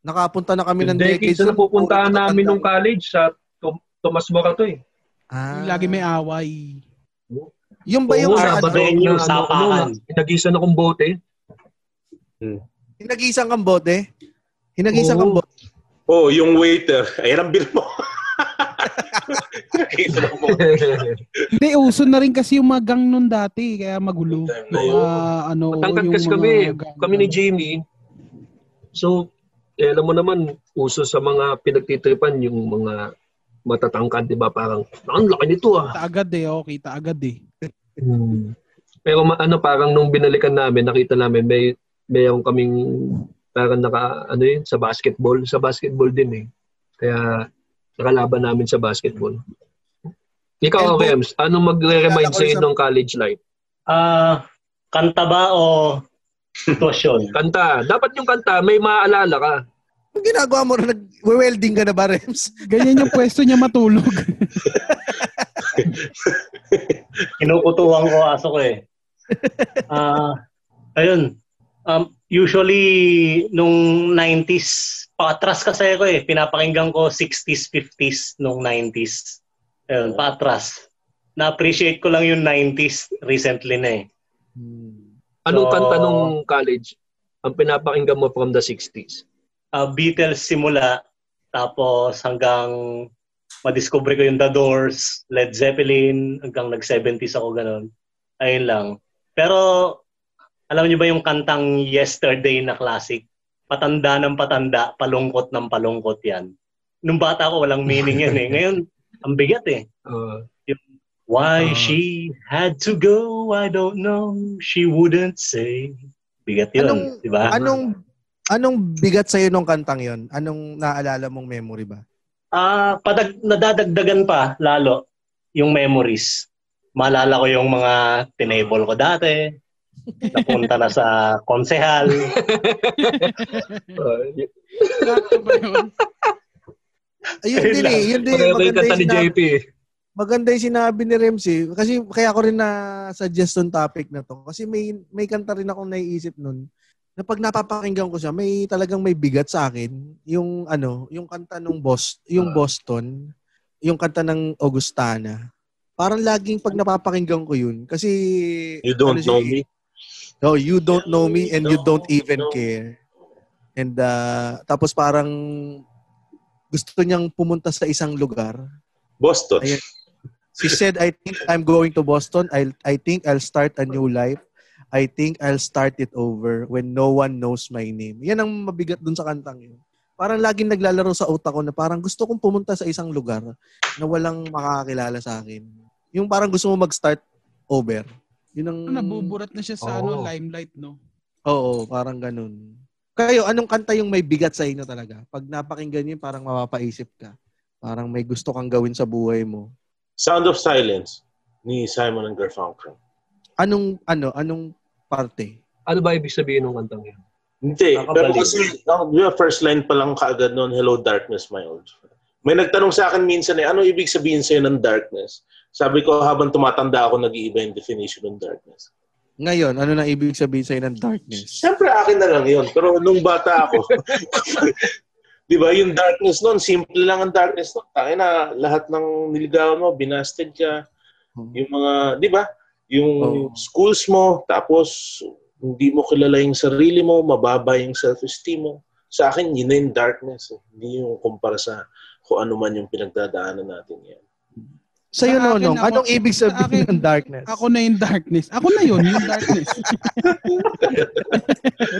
Nakapunta na kami ng Yung decades decades. na pupuntahan namin nung college sa Tom- Tomas Morato eh. Ah. Yung lagi may away. Yung ba yung Oo, sa Sabado ano, ano, sapakan. Hinagisan akong bote. hinagisang kang bote? Hinagisang Oo. kang bote? Oh, yung waiter. Ayan ang bill mo. Hindi, uso na rin kasi yung mga gang nun dati, kaya magulo. Yun. ah, ano, Matangkad yung kasi mga kami. gang- Kami ni Jamie. So, eh, alam mo naman, uso sa mga pinagtitripan yung mga matatangkad, di ba? Parang, ang laki nito ah. Kita agad eh, oh, kita agad eh. Hmm. Pero ma- ano, parang nung binalikan namin, nakita namin, may mayroon kaming parang naka, ano yun, sa basketball. Sa basketball din eh. Kaya, nakalaban namin sa basketball. Ikaw, Elbow- Rems, anong magre-remind sa'yo sa- nung college life? Ah, kanta ba o sitwasyon? [LAUGHS] Kanta. Dapat yung kanta, may maaalala ka. Ang ginagawa mo, nag-welding ka na ba, Rems? [LAUGHS] Ganyan yung pwesto niya matulog. Kinukutuhan ko aso ko eh. Ah, ayun. Um, usually, nung 90s, paatras kasi ako eh. Pinapakinggan ko 60s, 50s, nung 90s. Ayun, paatras. Na-appreciate ko lang yung 90s recently na eh. Anong So- kanta nung college ang pinapakinggan mo from the 60s? uh, Beatles simula, tapos hanggang madiscover ko yung The Doors, Led Zeppelin, hanggang nag-70s ako ganun. Ayun lang. Pero alam niyo ba yung kantang Yesterday na classic? Patanda ng patanda, palungkot ng palungkot yan. Nung bata ako, walang meaning yan eh. Ngayon, [LAUGHS] ang bigat eh. Uh, Why Ah. she had to go, I don't know. She wouldn't say. Bigat yun, Anong, di ba? anong, anong bigat sa'yo nung kantang yon? Anong naalala mong memory ba? Ah, padag nadadagdagan pa lalo yung memories. Maalala ko yung mga tinable ko dati. Napunta na sa konsehal. uh? Ayun din eh. Yun din. Maganda yung ni sinabi- JP. maganda yung sinabi ni Remsy. Kasi kaya ko rin na suggestion topic na to. Kasi may, may kanta rin akong naiisip nun na pag napapakinggan ko siya, may talagang may bigat sa akin. Yung ano, yung kanta ng Boston, yung Boston, yung kanta ng Augustana. Parang laging pag napapakinggan ko yun. Kasi... You don't ano siya know eh, me. No, you don't know me and you don't even care. And uh, tapos parang gusto niyang pumunta sa isang lugar. Boston. Ayun. She said, I think I'm going to Boston. I I think I'll start a new life. I think I'll start it over when no one knows my name. Yan ang mabigat dun sa kantang yun. Parang laging naglalaro sa utak ko na parang gusto kong pumunta sa isang lugar na walang makakakilala sa akin. Yung parang gusto mo mag-start over. Yun ang... Nabuburat na siya sa ano, limelight, no? Oo, parang ganun. Kayo, anong kanta yung may bigat sa inyo talaga? Pag napakinggan yun, parang mapapaisip ka. Parang may gusto kang gawin sa buhay mo. Sound of Silence ni Simon and Garfunkel. Anong, ano, anong parte? Ano ba ibig sabihin ng kantang yan? Hindi. Pero kasi, oh, yung first line pa lang kaagad noon, Hello Darkness, my old friend. May nagtanong sa akin minsan eh, ano ibig sabihin sa'yo ng darkness? Sabi ko, habang tumatanda ako, nag-iiba yung definition ng darkness. Ngayon, ano na ibig sabihin sa'yo ng darkness? Siyempre, akin na lang yun. Pero nung bata ako, [LAUGHS] di ba, yung darkness noon, simple lang ang darkness noon. Tayo na, lahat ng niligawan mo, binasted ka. Yung mga, di ba, yung Oo. schools mo, tapos hindi mo kilala yung sarili mo, mababa yung self-esteem mo. Sa akin, yun na yung darkness. eh. Hindi yung kumpara sa kung ano man yung pinagdadaanan natin yan. Sa'yo, Sa akin, Nonong, ako- anong ibig sa sabihin akin, ng darkness? Ako na yung darkness. Ako na yun, yung darkness. [LAUGHS]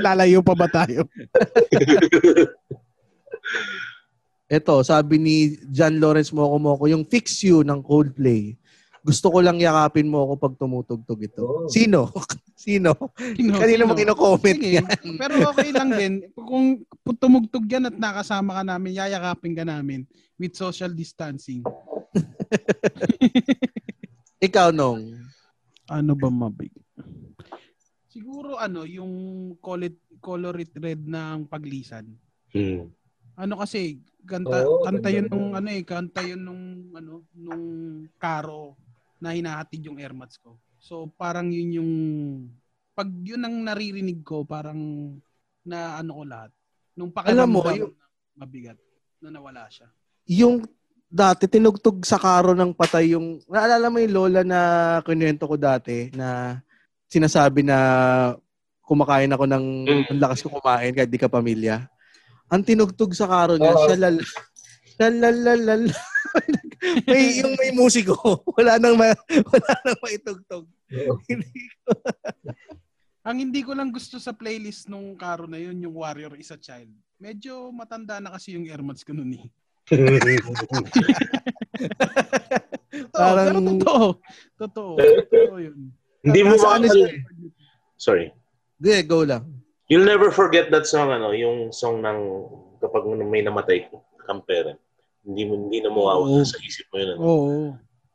Lalayo pa ba tayo? [LAUGHS] Ito, sabi ni John Lawrence Moko Moko, yung Fix You ng Coldplay. Gusto ko lang yakapin mo ako pag tumutugtog ito. Oh. Sino? [LAUGHS] Sino? Sino? Kanino mo kino-comment Sige, yan? pero okay lang din. Kung tumugtog yan at nakasama ka namin, yayakapin ka namin with social distancing. [LAUGHS] Ikaw, Nong. Ano ba mabig? Siguro ano, yung color, color it red ng paglisan. Hmm. Ano kasi, kanta, Oo, kanta yun. nung ano eh, kanta yun nung ano, nung karo na hinahatid yung airmats ko. So parang yun yung pag yun ang naririnig ko, parang na ano ko lahat. Nung Alam mo, pakiramdam yung- mabigat na nawala siya. Yung dati tinugtog sa karo ng patay yung naalala mo yung lola na kinuwento ko dati na sinasabi na kumakain ako ng Mm. ang lakas ko kumain kahit di ka pamilya. Ang tinugtog sa karo niya, Oo. siya lal lalalal. [LAUGHS] may yung may musiko. [LAUGHS] Wala nang ma, wala nang maitugtog. [LAUGHS] Ang hindi ko lang gusto sa playlist nung karo na yun, yung Warrior is a Child. Medyo matanda na kasi yung airmats ko noon eh. Totoo, Parang- pero totoo. Totoo. Totoo yun. Hindi mo ba... ano siya Sorry. Sige, go lang. You'll never forget that song, ano, yung song ng kapag may namatay kang parent. Hindi mo hindi na mawawala Oo. sa isip mo yun. Ano? Oo.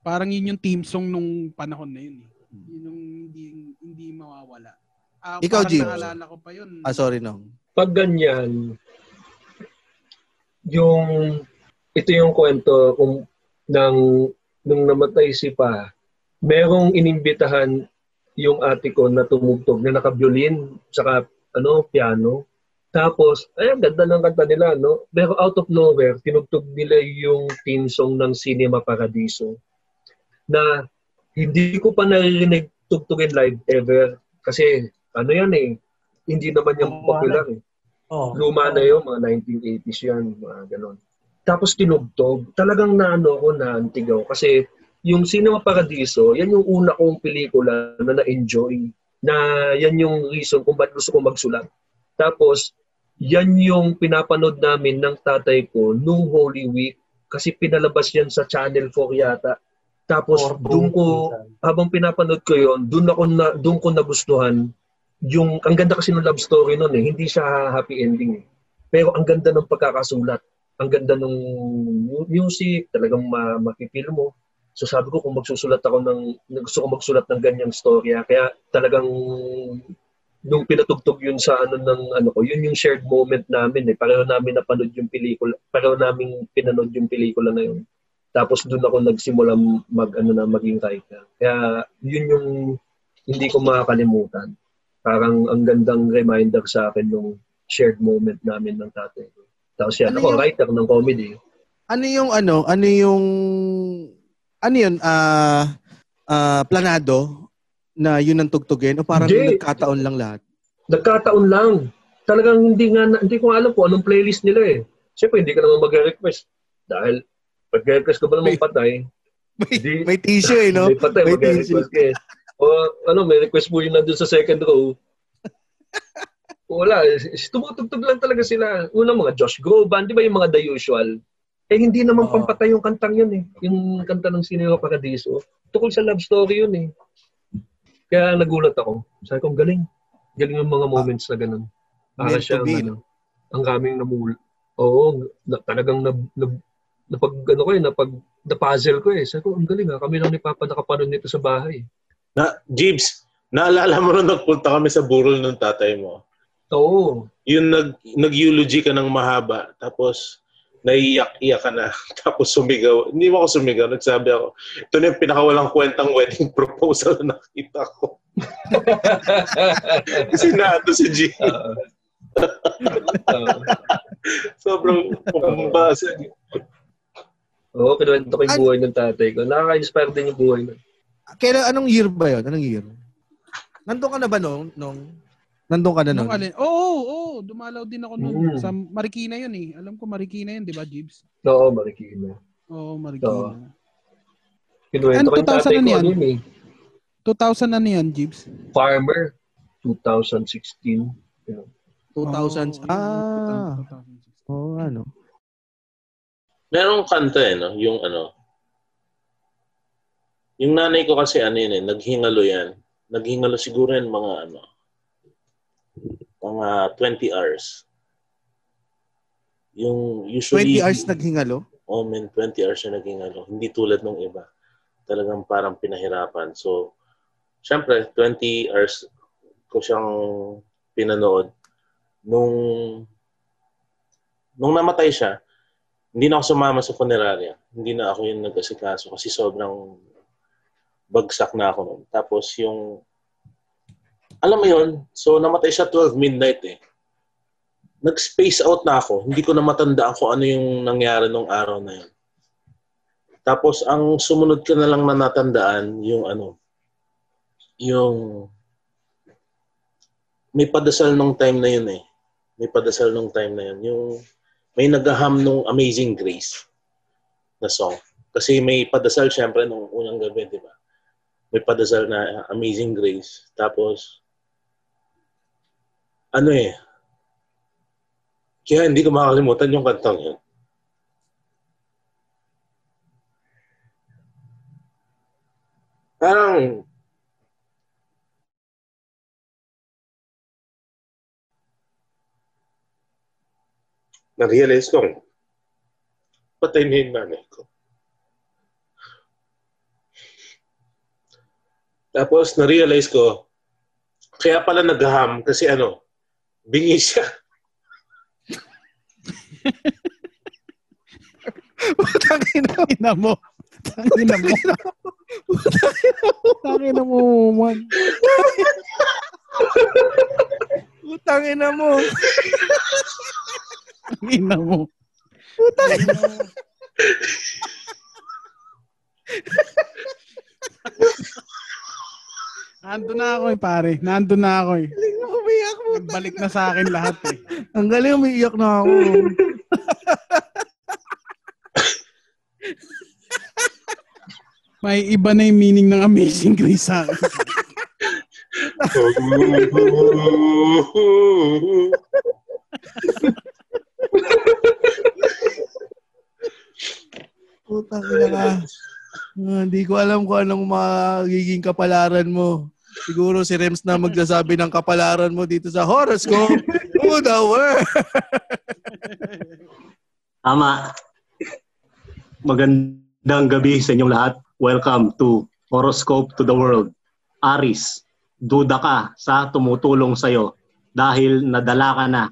Parang yun yung team song nung panahon na yun eh. Yun yung hindi, hindi mawawala. Ah, Ikaw, Jim. naalala ko pa yun. Ah, sorry, Nong. Pag ganyan, yung ito yung kwento kung ng nung namatay si Pa, merong inimbitahan yung ate ko na tumugtog na naka-violin saka ano piano. Tapos, ay, ang ganda ng kanta nila, no? Pero out of nowhere, tinugtog nila yung theme song ng Cinema Paradiso na hindi ko pa naririnig tugtugin live ever kasi ano yan eh, hindi naman yung popular eh. Oh. Luma na yun, mga 1980s yan, mga ganon. Tapos tinugtog, talagang naano ko na antigaw kasi yung Cinema Paradiso, yan yung una kong pelikula na na-enjoy. Na yan yung reason kung ba't gusto ko magsulat. Tapos, yan yung pinapanood namin ng tatay ko nung Holy Week kasi pinalabas yan sa Channel 4 yata. Tapos, doon ko, habang pinapanood ko yon doon ako na doon ko nagustuhan yung ang ganda kasi ng love story noon eh hindi siya happy ending eh. pero ang ganda ng pagkakasulat ang ganda ng mu- music talagang ma- makipil mo so sabi ko kung magsusulat ako ng gusto ko magsulat ng ganyang storya kaya talagang nung pinatugtog yun sa ano ng ano ko yun yung shared moment namin eh pareho namin napanood yung pelikula pareho namin pinanood yung pelikula na yun Tapos doon ako nagsimula mag ano na maging writer. Kaya yun yung hindi ko makakalimutan. Parang ang gandang reminder sa akin nung shared moment namin ng tatay ko. Tapos yan, Ano ako yung- writer ng comedy. Ano yung ano? Ano yung ano yun? Ah ah, planado na yun ang tugtugin o parang Hindi. nagkataon lang lahat? Nagkataon lang. Talagang hindi nga, hindi ko alam kung anong playlist nila eh. Siyempre, hindi ka naman mag-request. Dahil, pag-request ka ba naman May- patay, May, Di- may tissue eh, no? may patay, May mag-request ka eh. O ano, may request mo yun nandun sa second row. [LAUGHS] Wala, tumutugtog lang talaga sila. Una mga Josh Groban, di ba yung mga the usual? Eh hindi naman Oo. pampatay yung kantang yun eh. Yung kanta ng Sinero Paradiso. Tukol sa love story yun eh. Kaya nagulat ako. Sabi ko, "Ang galing. Galing yung mga moments na ganun. Para siya, ano, ang kaming namul. Oo, na, talagang na, na, napag, ano ko eh, napag, na-puzzle ko eh. Sabi ko, ang galing ah. Kami lang ni Papa nakapanood nito sa bahay. Na, Jibs, naalala mo nung nagpunta kami sa burol ng tatay mo. Oo. Yung nag, nag-eulogy ka ng mahaba, tapos naiiyak-iyak ka na, [LAUGHS] tapos sumigaw. Hindi mo ako sumigaw, nagsabi ako, ito na yung pinakawalang kwentang wedding [LAUGHS] proposal na nakita ko. [LAUGHS] Kasi nato si G. Oo. Oo. Sobrang pumbasa. Oo, kinuwento ko yung buhay ng tatay ko. Nakaka-inspire din yung buhay nun. Kailan, anong year ba yun? Anong year? Nandun ka na ba nung, nung nandun ka na nung? alin? Oo, oo, oo. Dumalaw din ako nun. Mm. Sa Marikina yun eh. Alam ko Marikina yun, di ba, Jibs? Oo, Marikina. Oo, Marikina. Kinuwento ko Ano, yung tatay 2000 ko ano yun eh. 2000 na niyan, Jibs? Farmer, 2016. 2000. Oo, ah. 2000. Oo, ano. Merong kanta eh, no? Yung ano. Yung nanay ko kasi ano yun eh, naghingalo yan. Naghingalo siguro yan mga ano, mga 20 hours. Yung 20 usually... hours naghingalo? Oh man, 20 hours na naghingalo. Hindi tulad nung iba. Talagang parang pinahirapan. So, syempre, 20 hours ko siyang pinanood. Nung nung namatay siya, hindi na ako sumama sa funeraria. Hindi na ako yung nag-asikaso kasi sobrang bagsak na ako noon. Tapos yung, alam mo yun, so namatay siya 12 midnight eh. Nag-space out na ako. Hindi ko na matandaan kung ano yung nangyari nung araw na yun. Tapos ang sumunod ko na lang na natandaan yung ano, yung may padasal nung time na yun eh. May padasal nung time na yun. Yung may nagaham nung Amazing Grace na song. Kasi may padasal syempre nung unang gabi, di ba? May padasal na Amazing Grace. Tapos, ano eh, kaya hindi ko makakalimutan yung kantang yun. Parang, na-realize ko, patay na yung nanay ko. Tapos, na-realize ko, kaya pala naghaham kasi ano, bingi siya. [LAUGHS] Tangina mo. Tangina mo. Tangina mo. Tangina mo, man. Tangina mo. Tangina mo. [LAUGHS] Nando na ako eh, pare. Nando na ako eh. Umiyak mo. Balik na sa akin lahat eh. Ang galing, umiiyak na ako. [LAUGHS] May iba na yung meaning ng Amazing Grace sa akin. Putang ina ka. Hindi ko alam kung anong magiging kapalaran mo. Siguro si Rems na magsasabi ng kapalaran mo dito sa horoscope [LAUGHS] to the world. Tama. Magandang gabi sa inyong lahat. Welcome to Horoscope to the World. Aris, duda ka sa tumutulong sa'yo dahil nadala ka na.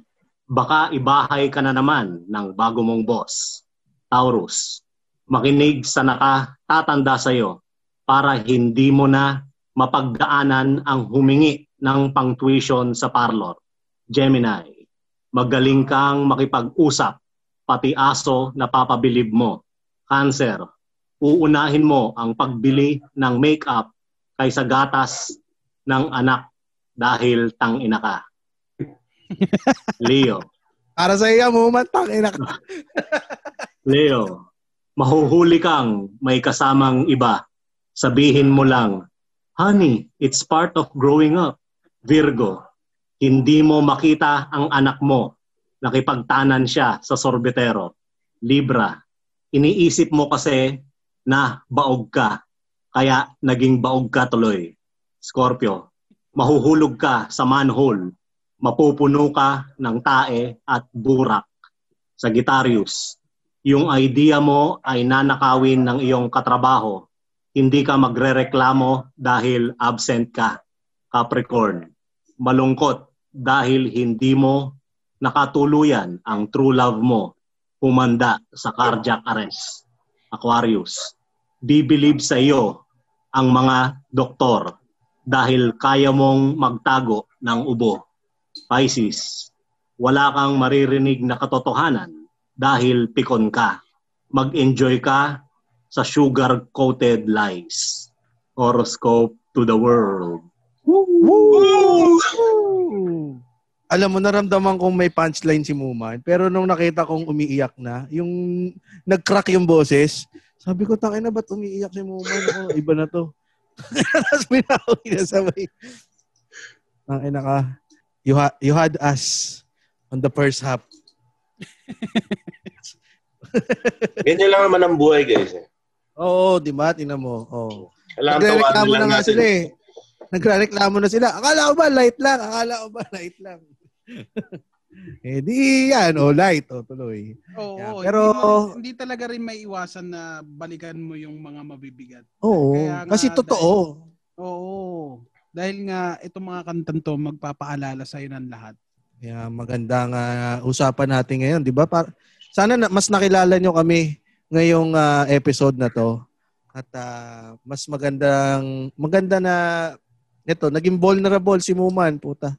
Baka ibahay ka na naman ng bago mong boss. Taurus, Makinig sa nakatatanda sa iyo para hindi mo na mapagdaanan ang humingi ng pang-tuition sa parlor. Gemini, magaling kang makipag-usap, pati aso na papabilib mo. Cancer, uunahin mo ang pagbili ng make-up kaysa gatas ng anak dahil tang ina ka. [LAUGHS] Leo, Para sa iya, Muman, tangina ka. Leo, mahuhuli kang may kasamang iba. Sabihin mo lang, Honey, it's part of growing up. Virgo, hindi mo makita ang anak mo. Nakipagtanan siya sa sorbetero. Libra, iniisip mo kasi na baog ka. Kaya naging baog ka tuloy. Scorpio, mahuhulog ka sa manhole. Mapupuno ka ng tae at burak. Sagittarius, yung idea mo ay nanakawin ng iyong katrabaho. Hindi ka magrereklamo dahil absent ka. Capricorn, malungkot dahil hindi mo nakatuluyan ang true love mo humanda sa cardiac arrest. Aquarius, bibilib sa iyo ang mga doktor dahil kaya mong magtago ng ubo. Pisces, wala kang maririnig na katotohanan dahil pikon ka. Mag-enjoy ka sa sugar-coated lies. Horoscope to the world. Alam mo, naramdaman kong may punchline si Muman. Pero nung nakita kong umiiyak na, yung nag-crack yung boses, sabi ko, tangin na ba't umiiyak si Muman? Ako, iba na to. [LAUGHS] Tapos binawi na sabay. Tangin na ka. You, ha- you had us on the first half. [LAUGHS] Ganyan lang naman ang buhay, guys. Eh. Oo, di ba? Tingnan mo. Oo. Nagrereklamo tawanan na nga sila eh. Nagrereklamo na sila. Akala ko ba light lang? Akala ko ba light lang? [LAUGHS] eh di yan, oh, light, oh, tuloy. Oo, Yeah, pero- hindi, mo- hindi talaga rin may iwasan na balikan mo yung mga mabibigat. Oo, Kaya nga, kasi totoo. Oo. Dahil nga itong mga kantan to magpapaalala sa ng lahat. Kaya maganda nga usapan natin ngayon, di ba? Par- sana na, mas nakilala nyo kami ngayong ah, episode na to. At ah, mas magandang, maganda na, ito, naging vulnerable si Muman, puta.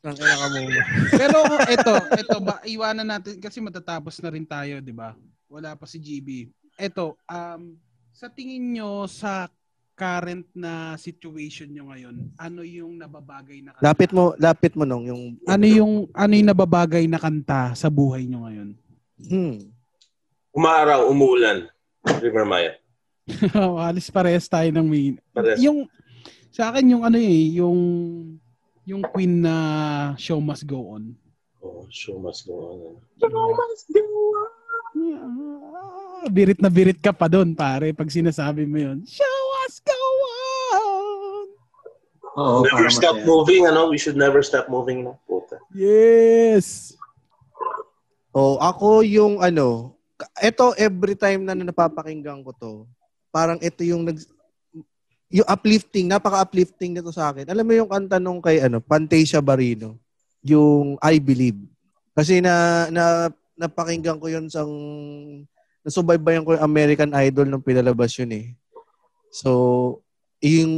Ang ina ka. [LAUGHS] Pero ito, ito ba iwanan natin kasi matatapos na rin tayo, 'di ba? Wala pa si GB. Ito, um sa tingin nyo sa current na situation nyo ngayon, ano yung nababagay na kanta? Lapit mo, lapit mo nung yung... Ano yung ano yung nababagay na kanta sa buhay nyo ngayon? Hmm. Umaraw, umuulan. River Maya. [LAUGHS] Alis parehas tayo ng main. Pares. Yung sa akin yung ano eh, yung yung Queen na Show Must Go On. Oh, show must go on. Birit na birit ka pa doon, pare, pag sinasabi mo yun. Show Oo, never para stop masaya. moving, ano? We should never stop moving, no? Puta. Yes! Oh, ako yung ano, ito every time na napapakinggan ko to, parang ito yung nag yung uplifting, napaka-uplifting nito sa akin. Alam mo yung kanta nung kay ano, Pantasia Barino, yung I Believe. Kasi na, na napakinggan ko yun sang nasubaybayan ko yung American Idol nung pinalabas yun eh. So, yung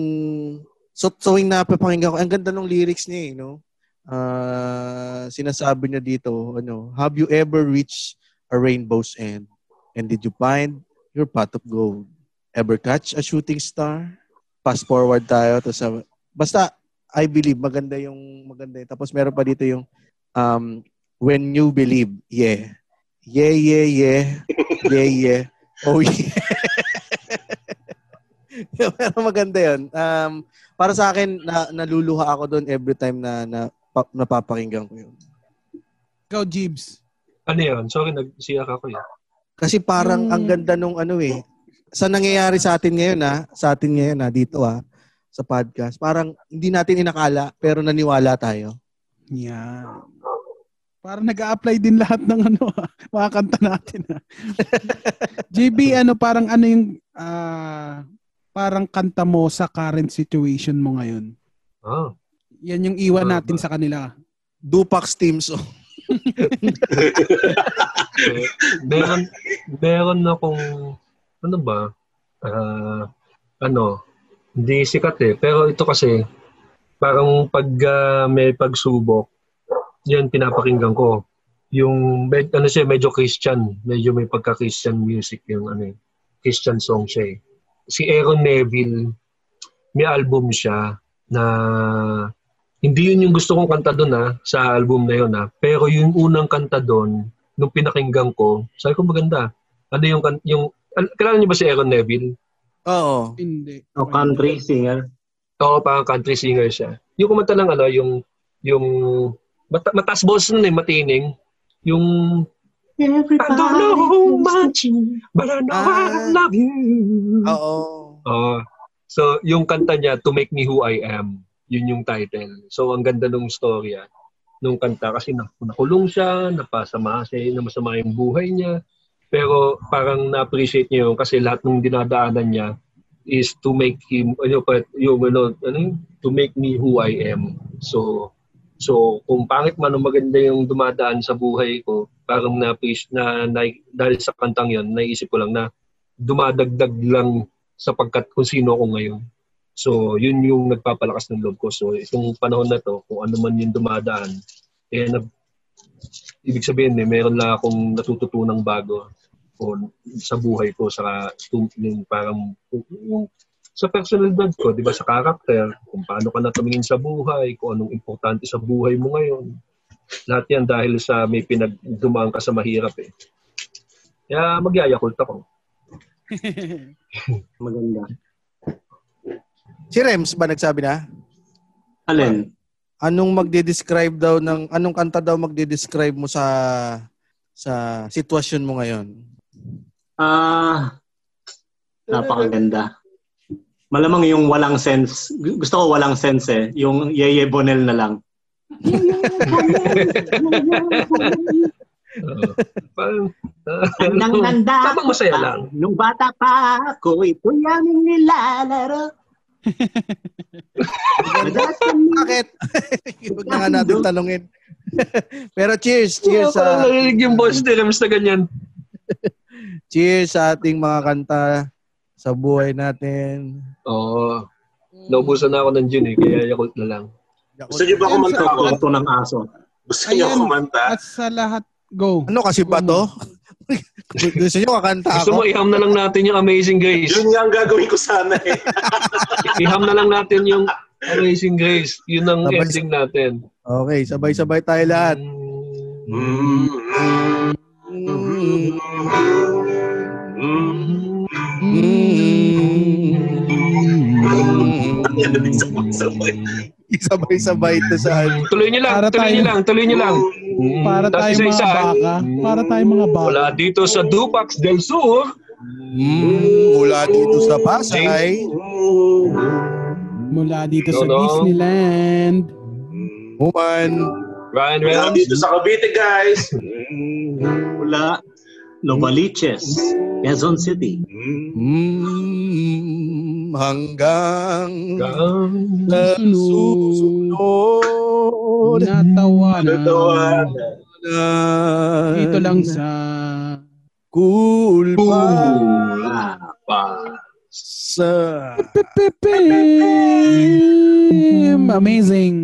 so tuwing napapakinggan ko, ang ganda ng lyrics niya eh, no? Ah, sinasabi niya dito, ano, have you ever reached a rainbow's end? And did you find your pot of gold? Ever catch a shooting star? Fast forward tayo to sa basta I believe maganda yung maganda. yun. Tapos meron pa dito yung um when you believe. Yeah. Yeah, yeah, yeah. Yeah, yeah. Oh, yeah. [LAUGHS] Pero [LAUGHS] maganda yun. Um, para sa akin, na, naluluha ako doon every time na, na pa, napapakinggan ko yun. Ikaw, Jibs. Ano yun? Sorry, nagsiyak ako yun. Kasi parang Yung- ang ganda nung ano eh. Sa nangyayari sa atin ngayon ha, sa atin ngayon ha, dito ha, sa podcast. Parang hindi natin inakala pero naniwala tayo. Yan. Parang nag-a-apply din lahat ng ano, [LAUGHS] ah, mga kanta natin. ah. [LAUGHS] JB, ano, parang ano yung ah, parang kanta mo sa current situation mo ngayon? Ah. Yan yung iwan Ah, natin sa kanila. Dupax team. Eh, [LAUGHS] meron, meron akong ano ba? Ah, ano, hindi sikat eh. Pero ito kasi, parang pag ah, may pagsubok, yan pinapakinggan ko. Yung, med, ano siya, medyo Christian. Medyo may pagka-Christian music yung ano eh. Christian song siya eh. Si Aaron Neville, may album siya na hindi yun yung gusto kong kanta doon ha, sa album na yun ha. Pero yung unang kanta doon, nung pinakinggan ko, sabi ko maganda. Ano yung, kan- yung al- kilala niyo ba si Aaron Neville? Oo. Hindi. O country singer. Oo, parang country singer siya. Yung kumanta ng ano, yung, yung, mata, mataas boses nun eh, matining. Yung, I don't know much, but I know I Ah. love you. Oo. Oo. so, yung kanta niya, To Make Me Who I Am, yun yung title. So, ang ganda nung storya nung kanta kasi na, nakulong siya, napasama siya, na masama yung buhay niya. Pero parang na-appreciate niya yun kasi lahat ng dinadaanan niya is to make him, ano pa, yung ano, ano to make me who I am. So, so kung pangit man o maganda yung dumadaan sa buhay ko, parang na, na, na dahil sa kantang yon naisip ko lang na dumadagdag lang sapagkat kung sino ako ngayon. So, yun yung nagpapalakas ng loob ko. So, itong panahon na to, kung ano man yung dumadaan, eh, nag, ibig sabihin, eh, meron lang akong natututunang bago o sa buhay ko, sa yung parang yung, sa personalidad ko, di ba, sa karakter, kung paano ka na tumingin sa buhay, kung anong importante sa buhay mo ngayon. Lahat yan dahil sa may pinagdumaan ka sa mahirap eh. Kaya magyayakult ako. [LAUGHS] Maganda. Si Rems ba nagsabi na? Alin? Anong magde-describe daw ng anong kanta daw magde-describe mo sa sa sitwasyon mo ngayon? Ah, napakaganda. Malamang yung walang sense. Gu- Gusto ko walang sense eh. Yung Yeye Bonel na lang. [LAUGHS] Nang nanda. Habang masaya lang. Nung bata pa ako, ito yung nilalaro. [LAUGHS] Bakit? [LAUGHS] Huwag na nga natin tanungin. Pero cheers, cheers parang sa narinig yung boss ni Rems na ganyan. cheers sa ating mga kanta sa buhay natin. Oo. Naubusan na ako ng gin eh, kaya yakult na lang. Gusto niyo ba kumanta ako? kwento ng aso. Gusto niyo kumanta? At sa lahat, go. Ano kasi ba to? [LAUGHS] Gusto nyo kakanta Gusto mo, ako? iham na lang natin yung Amazing Grace. Yun nga ang gagawin ko sana eh. [LAUGHS] iham na lang natin yung Amazing Grace. Yun ang Sabay- ending natin. Okay, sabay-sabay tayo lahat. Mm. Sabay-sabay ito sa Tuloy niyo lang, Para tuloy tayo- niyo lang, tuloy niyo lang. Para tayo mga isa-isa. baka. Para tayo mga baka. Wala dito sa Dupax del Sur. Mm, mula dito sa Pasay. Mula dito sa Hello. Disneyland. Human. Ryan Mula Rems. dito sa Cavite, guys. Mula Novaliches, Quezon City. Mm, hanggang Gang- sa susunod Natawanan. Natawanan. Dito lang sa... cool pa Ah, sa Amazing.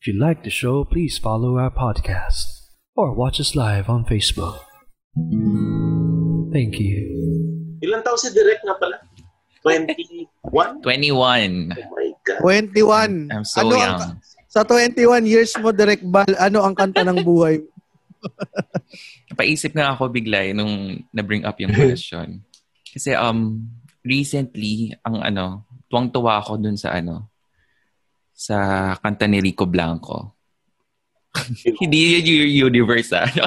If you like the show, please follow our podcast or watch us live on Facebook. Thank you. Ilan taon si Direk nga pala? 21? 21. Oh my God. 21. I'm so Ano young. ang- Sa 21 years mo, Direk Bal, ano ang kanta ng buhay? Napaisip [LAUGHS] nga ako bigla eh, nung na-bring up yung question. Kasi um recently, ang ano, tuwang-tuwa ako dun sa ano, sa kanta ni Rico Blanco. [LAUGHS] Hindi yun yung universe ah. [LAUGHS]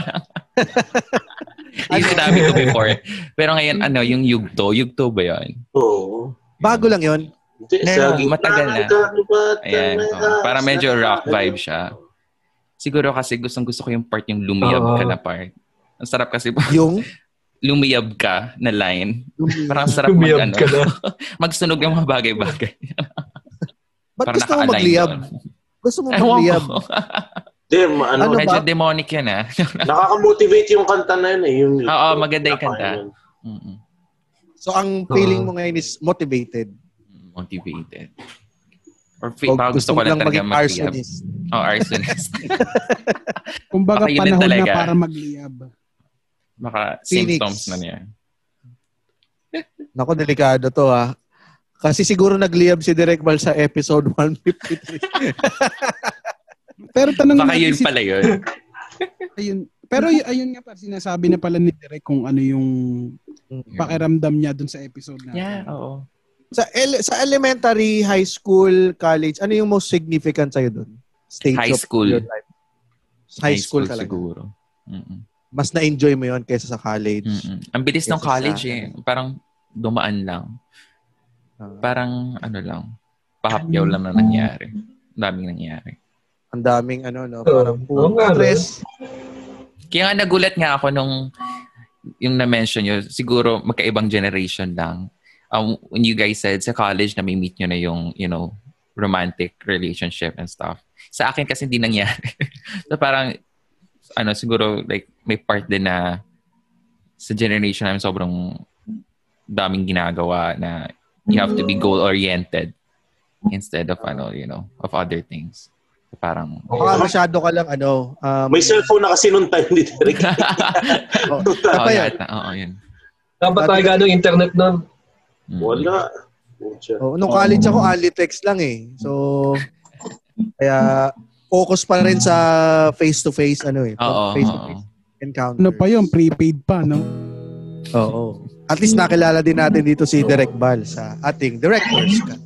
Yung sinabi ko before. Pero ngayon, ano, yung yugto. Yugto ba yun? Oo. Bago lang yon. Hindi, Meron, matagal na. Ayan. oh. Para medyo rock vibe siya. Siguro kasi gustong gusto ko yung part yung lumiyab ka na part. Ang sarap kasi pag Yung [LAUGHS] lumiyab ka na line. Parang ang sarap mag, Lumiyab ano, ka na. magsunog ng mga bagay-bagay. Ba't gusto mo magliyab? doon. Gusto mo magliyab? Ko. Di, ma- ano, Ano ba? Medyo demonic yan ah. [LAUGHS] nakaka-motivate yung kanta na yun eh. Yung, Oo, maganda yung kanta. Yun. Mm-mm. So, ang feeling mo ngayon is motivated. Motivated. Or fi- O baka gusto ko lang talaga mag-rehab. arsonist. Oh, arsonist. [LAUGHS] Kumbaga Baka panahon na para magliyab. Baka Phoenix. symptoms na niya. Nako, delikado to ah. Kasi siguro nagliyab si Direk Bal sa episode 153. [LAUGHS] Pero tanong Baka natin yun si- pala yun. [LAUGHS] ayun. Pero y- ayun nga pa, sinasabi na pala ni Direk kung ano yung pakiramdam niya dun sa episode na. Yeah, oo. sa, ele- sa elementary, high school, college, ano yung most significant sa'yo doon? Stage High of school. your life. High, school, talaga. siguro. Mm-mm. Mas na-enjoy mo yon kaysa sa college. Mm-mm. Ang bilis ng Kesa sa- college eh. Parang dumaan lang. Ah. Parang ano lang. Pahapyaw lang na nangyari. Ang daming nangyari. Ang daming ano, no? Parang puro nga, no? stress. Kaya nga nagulat nga ako nung yung na-mention nyo, siguro magkaibang generation lang. Um, when you guys said sa college na may meet nyo na yung, you know, romantic relationship and stuff. Sa akin kasi hindi nangyari. [LAUGHS] so parang, ano, siguro like may part din na sa generation namin sobrang daming ginagawa na you have to be goal-oriented instead of, ano, you know, of other things. Parang, Baka masyado ka lang, ano, um, May cellphone na kasi nung time ni Derek. [LAUGHS] [LAUGHS] oh, Oo, yun? yata. Oo, yun. Dapat tayo gano'ng internet nun. Mm. Wala. Oh, nung college ako, Alitex lang eh. So, kaya focus pa rin sa face-to-face, ano eh. Oo. face-to-face encounter. Ano pa yun? Prepaid pa, no? Oo. At least nakilala din natin dito si Direk Bal sa ating director's cut.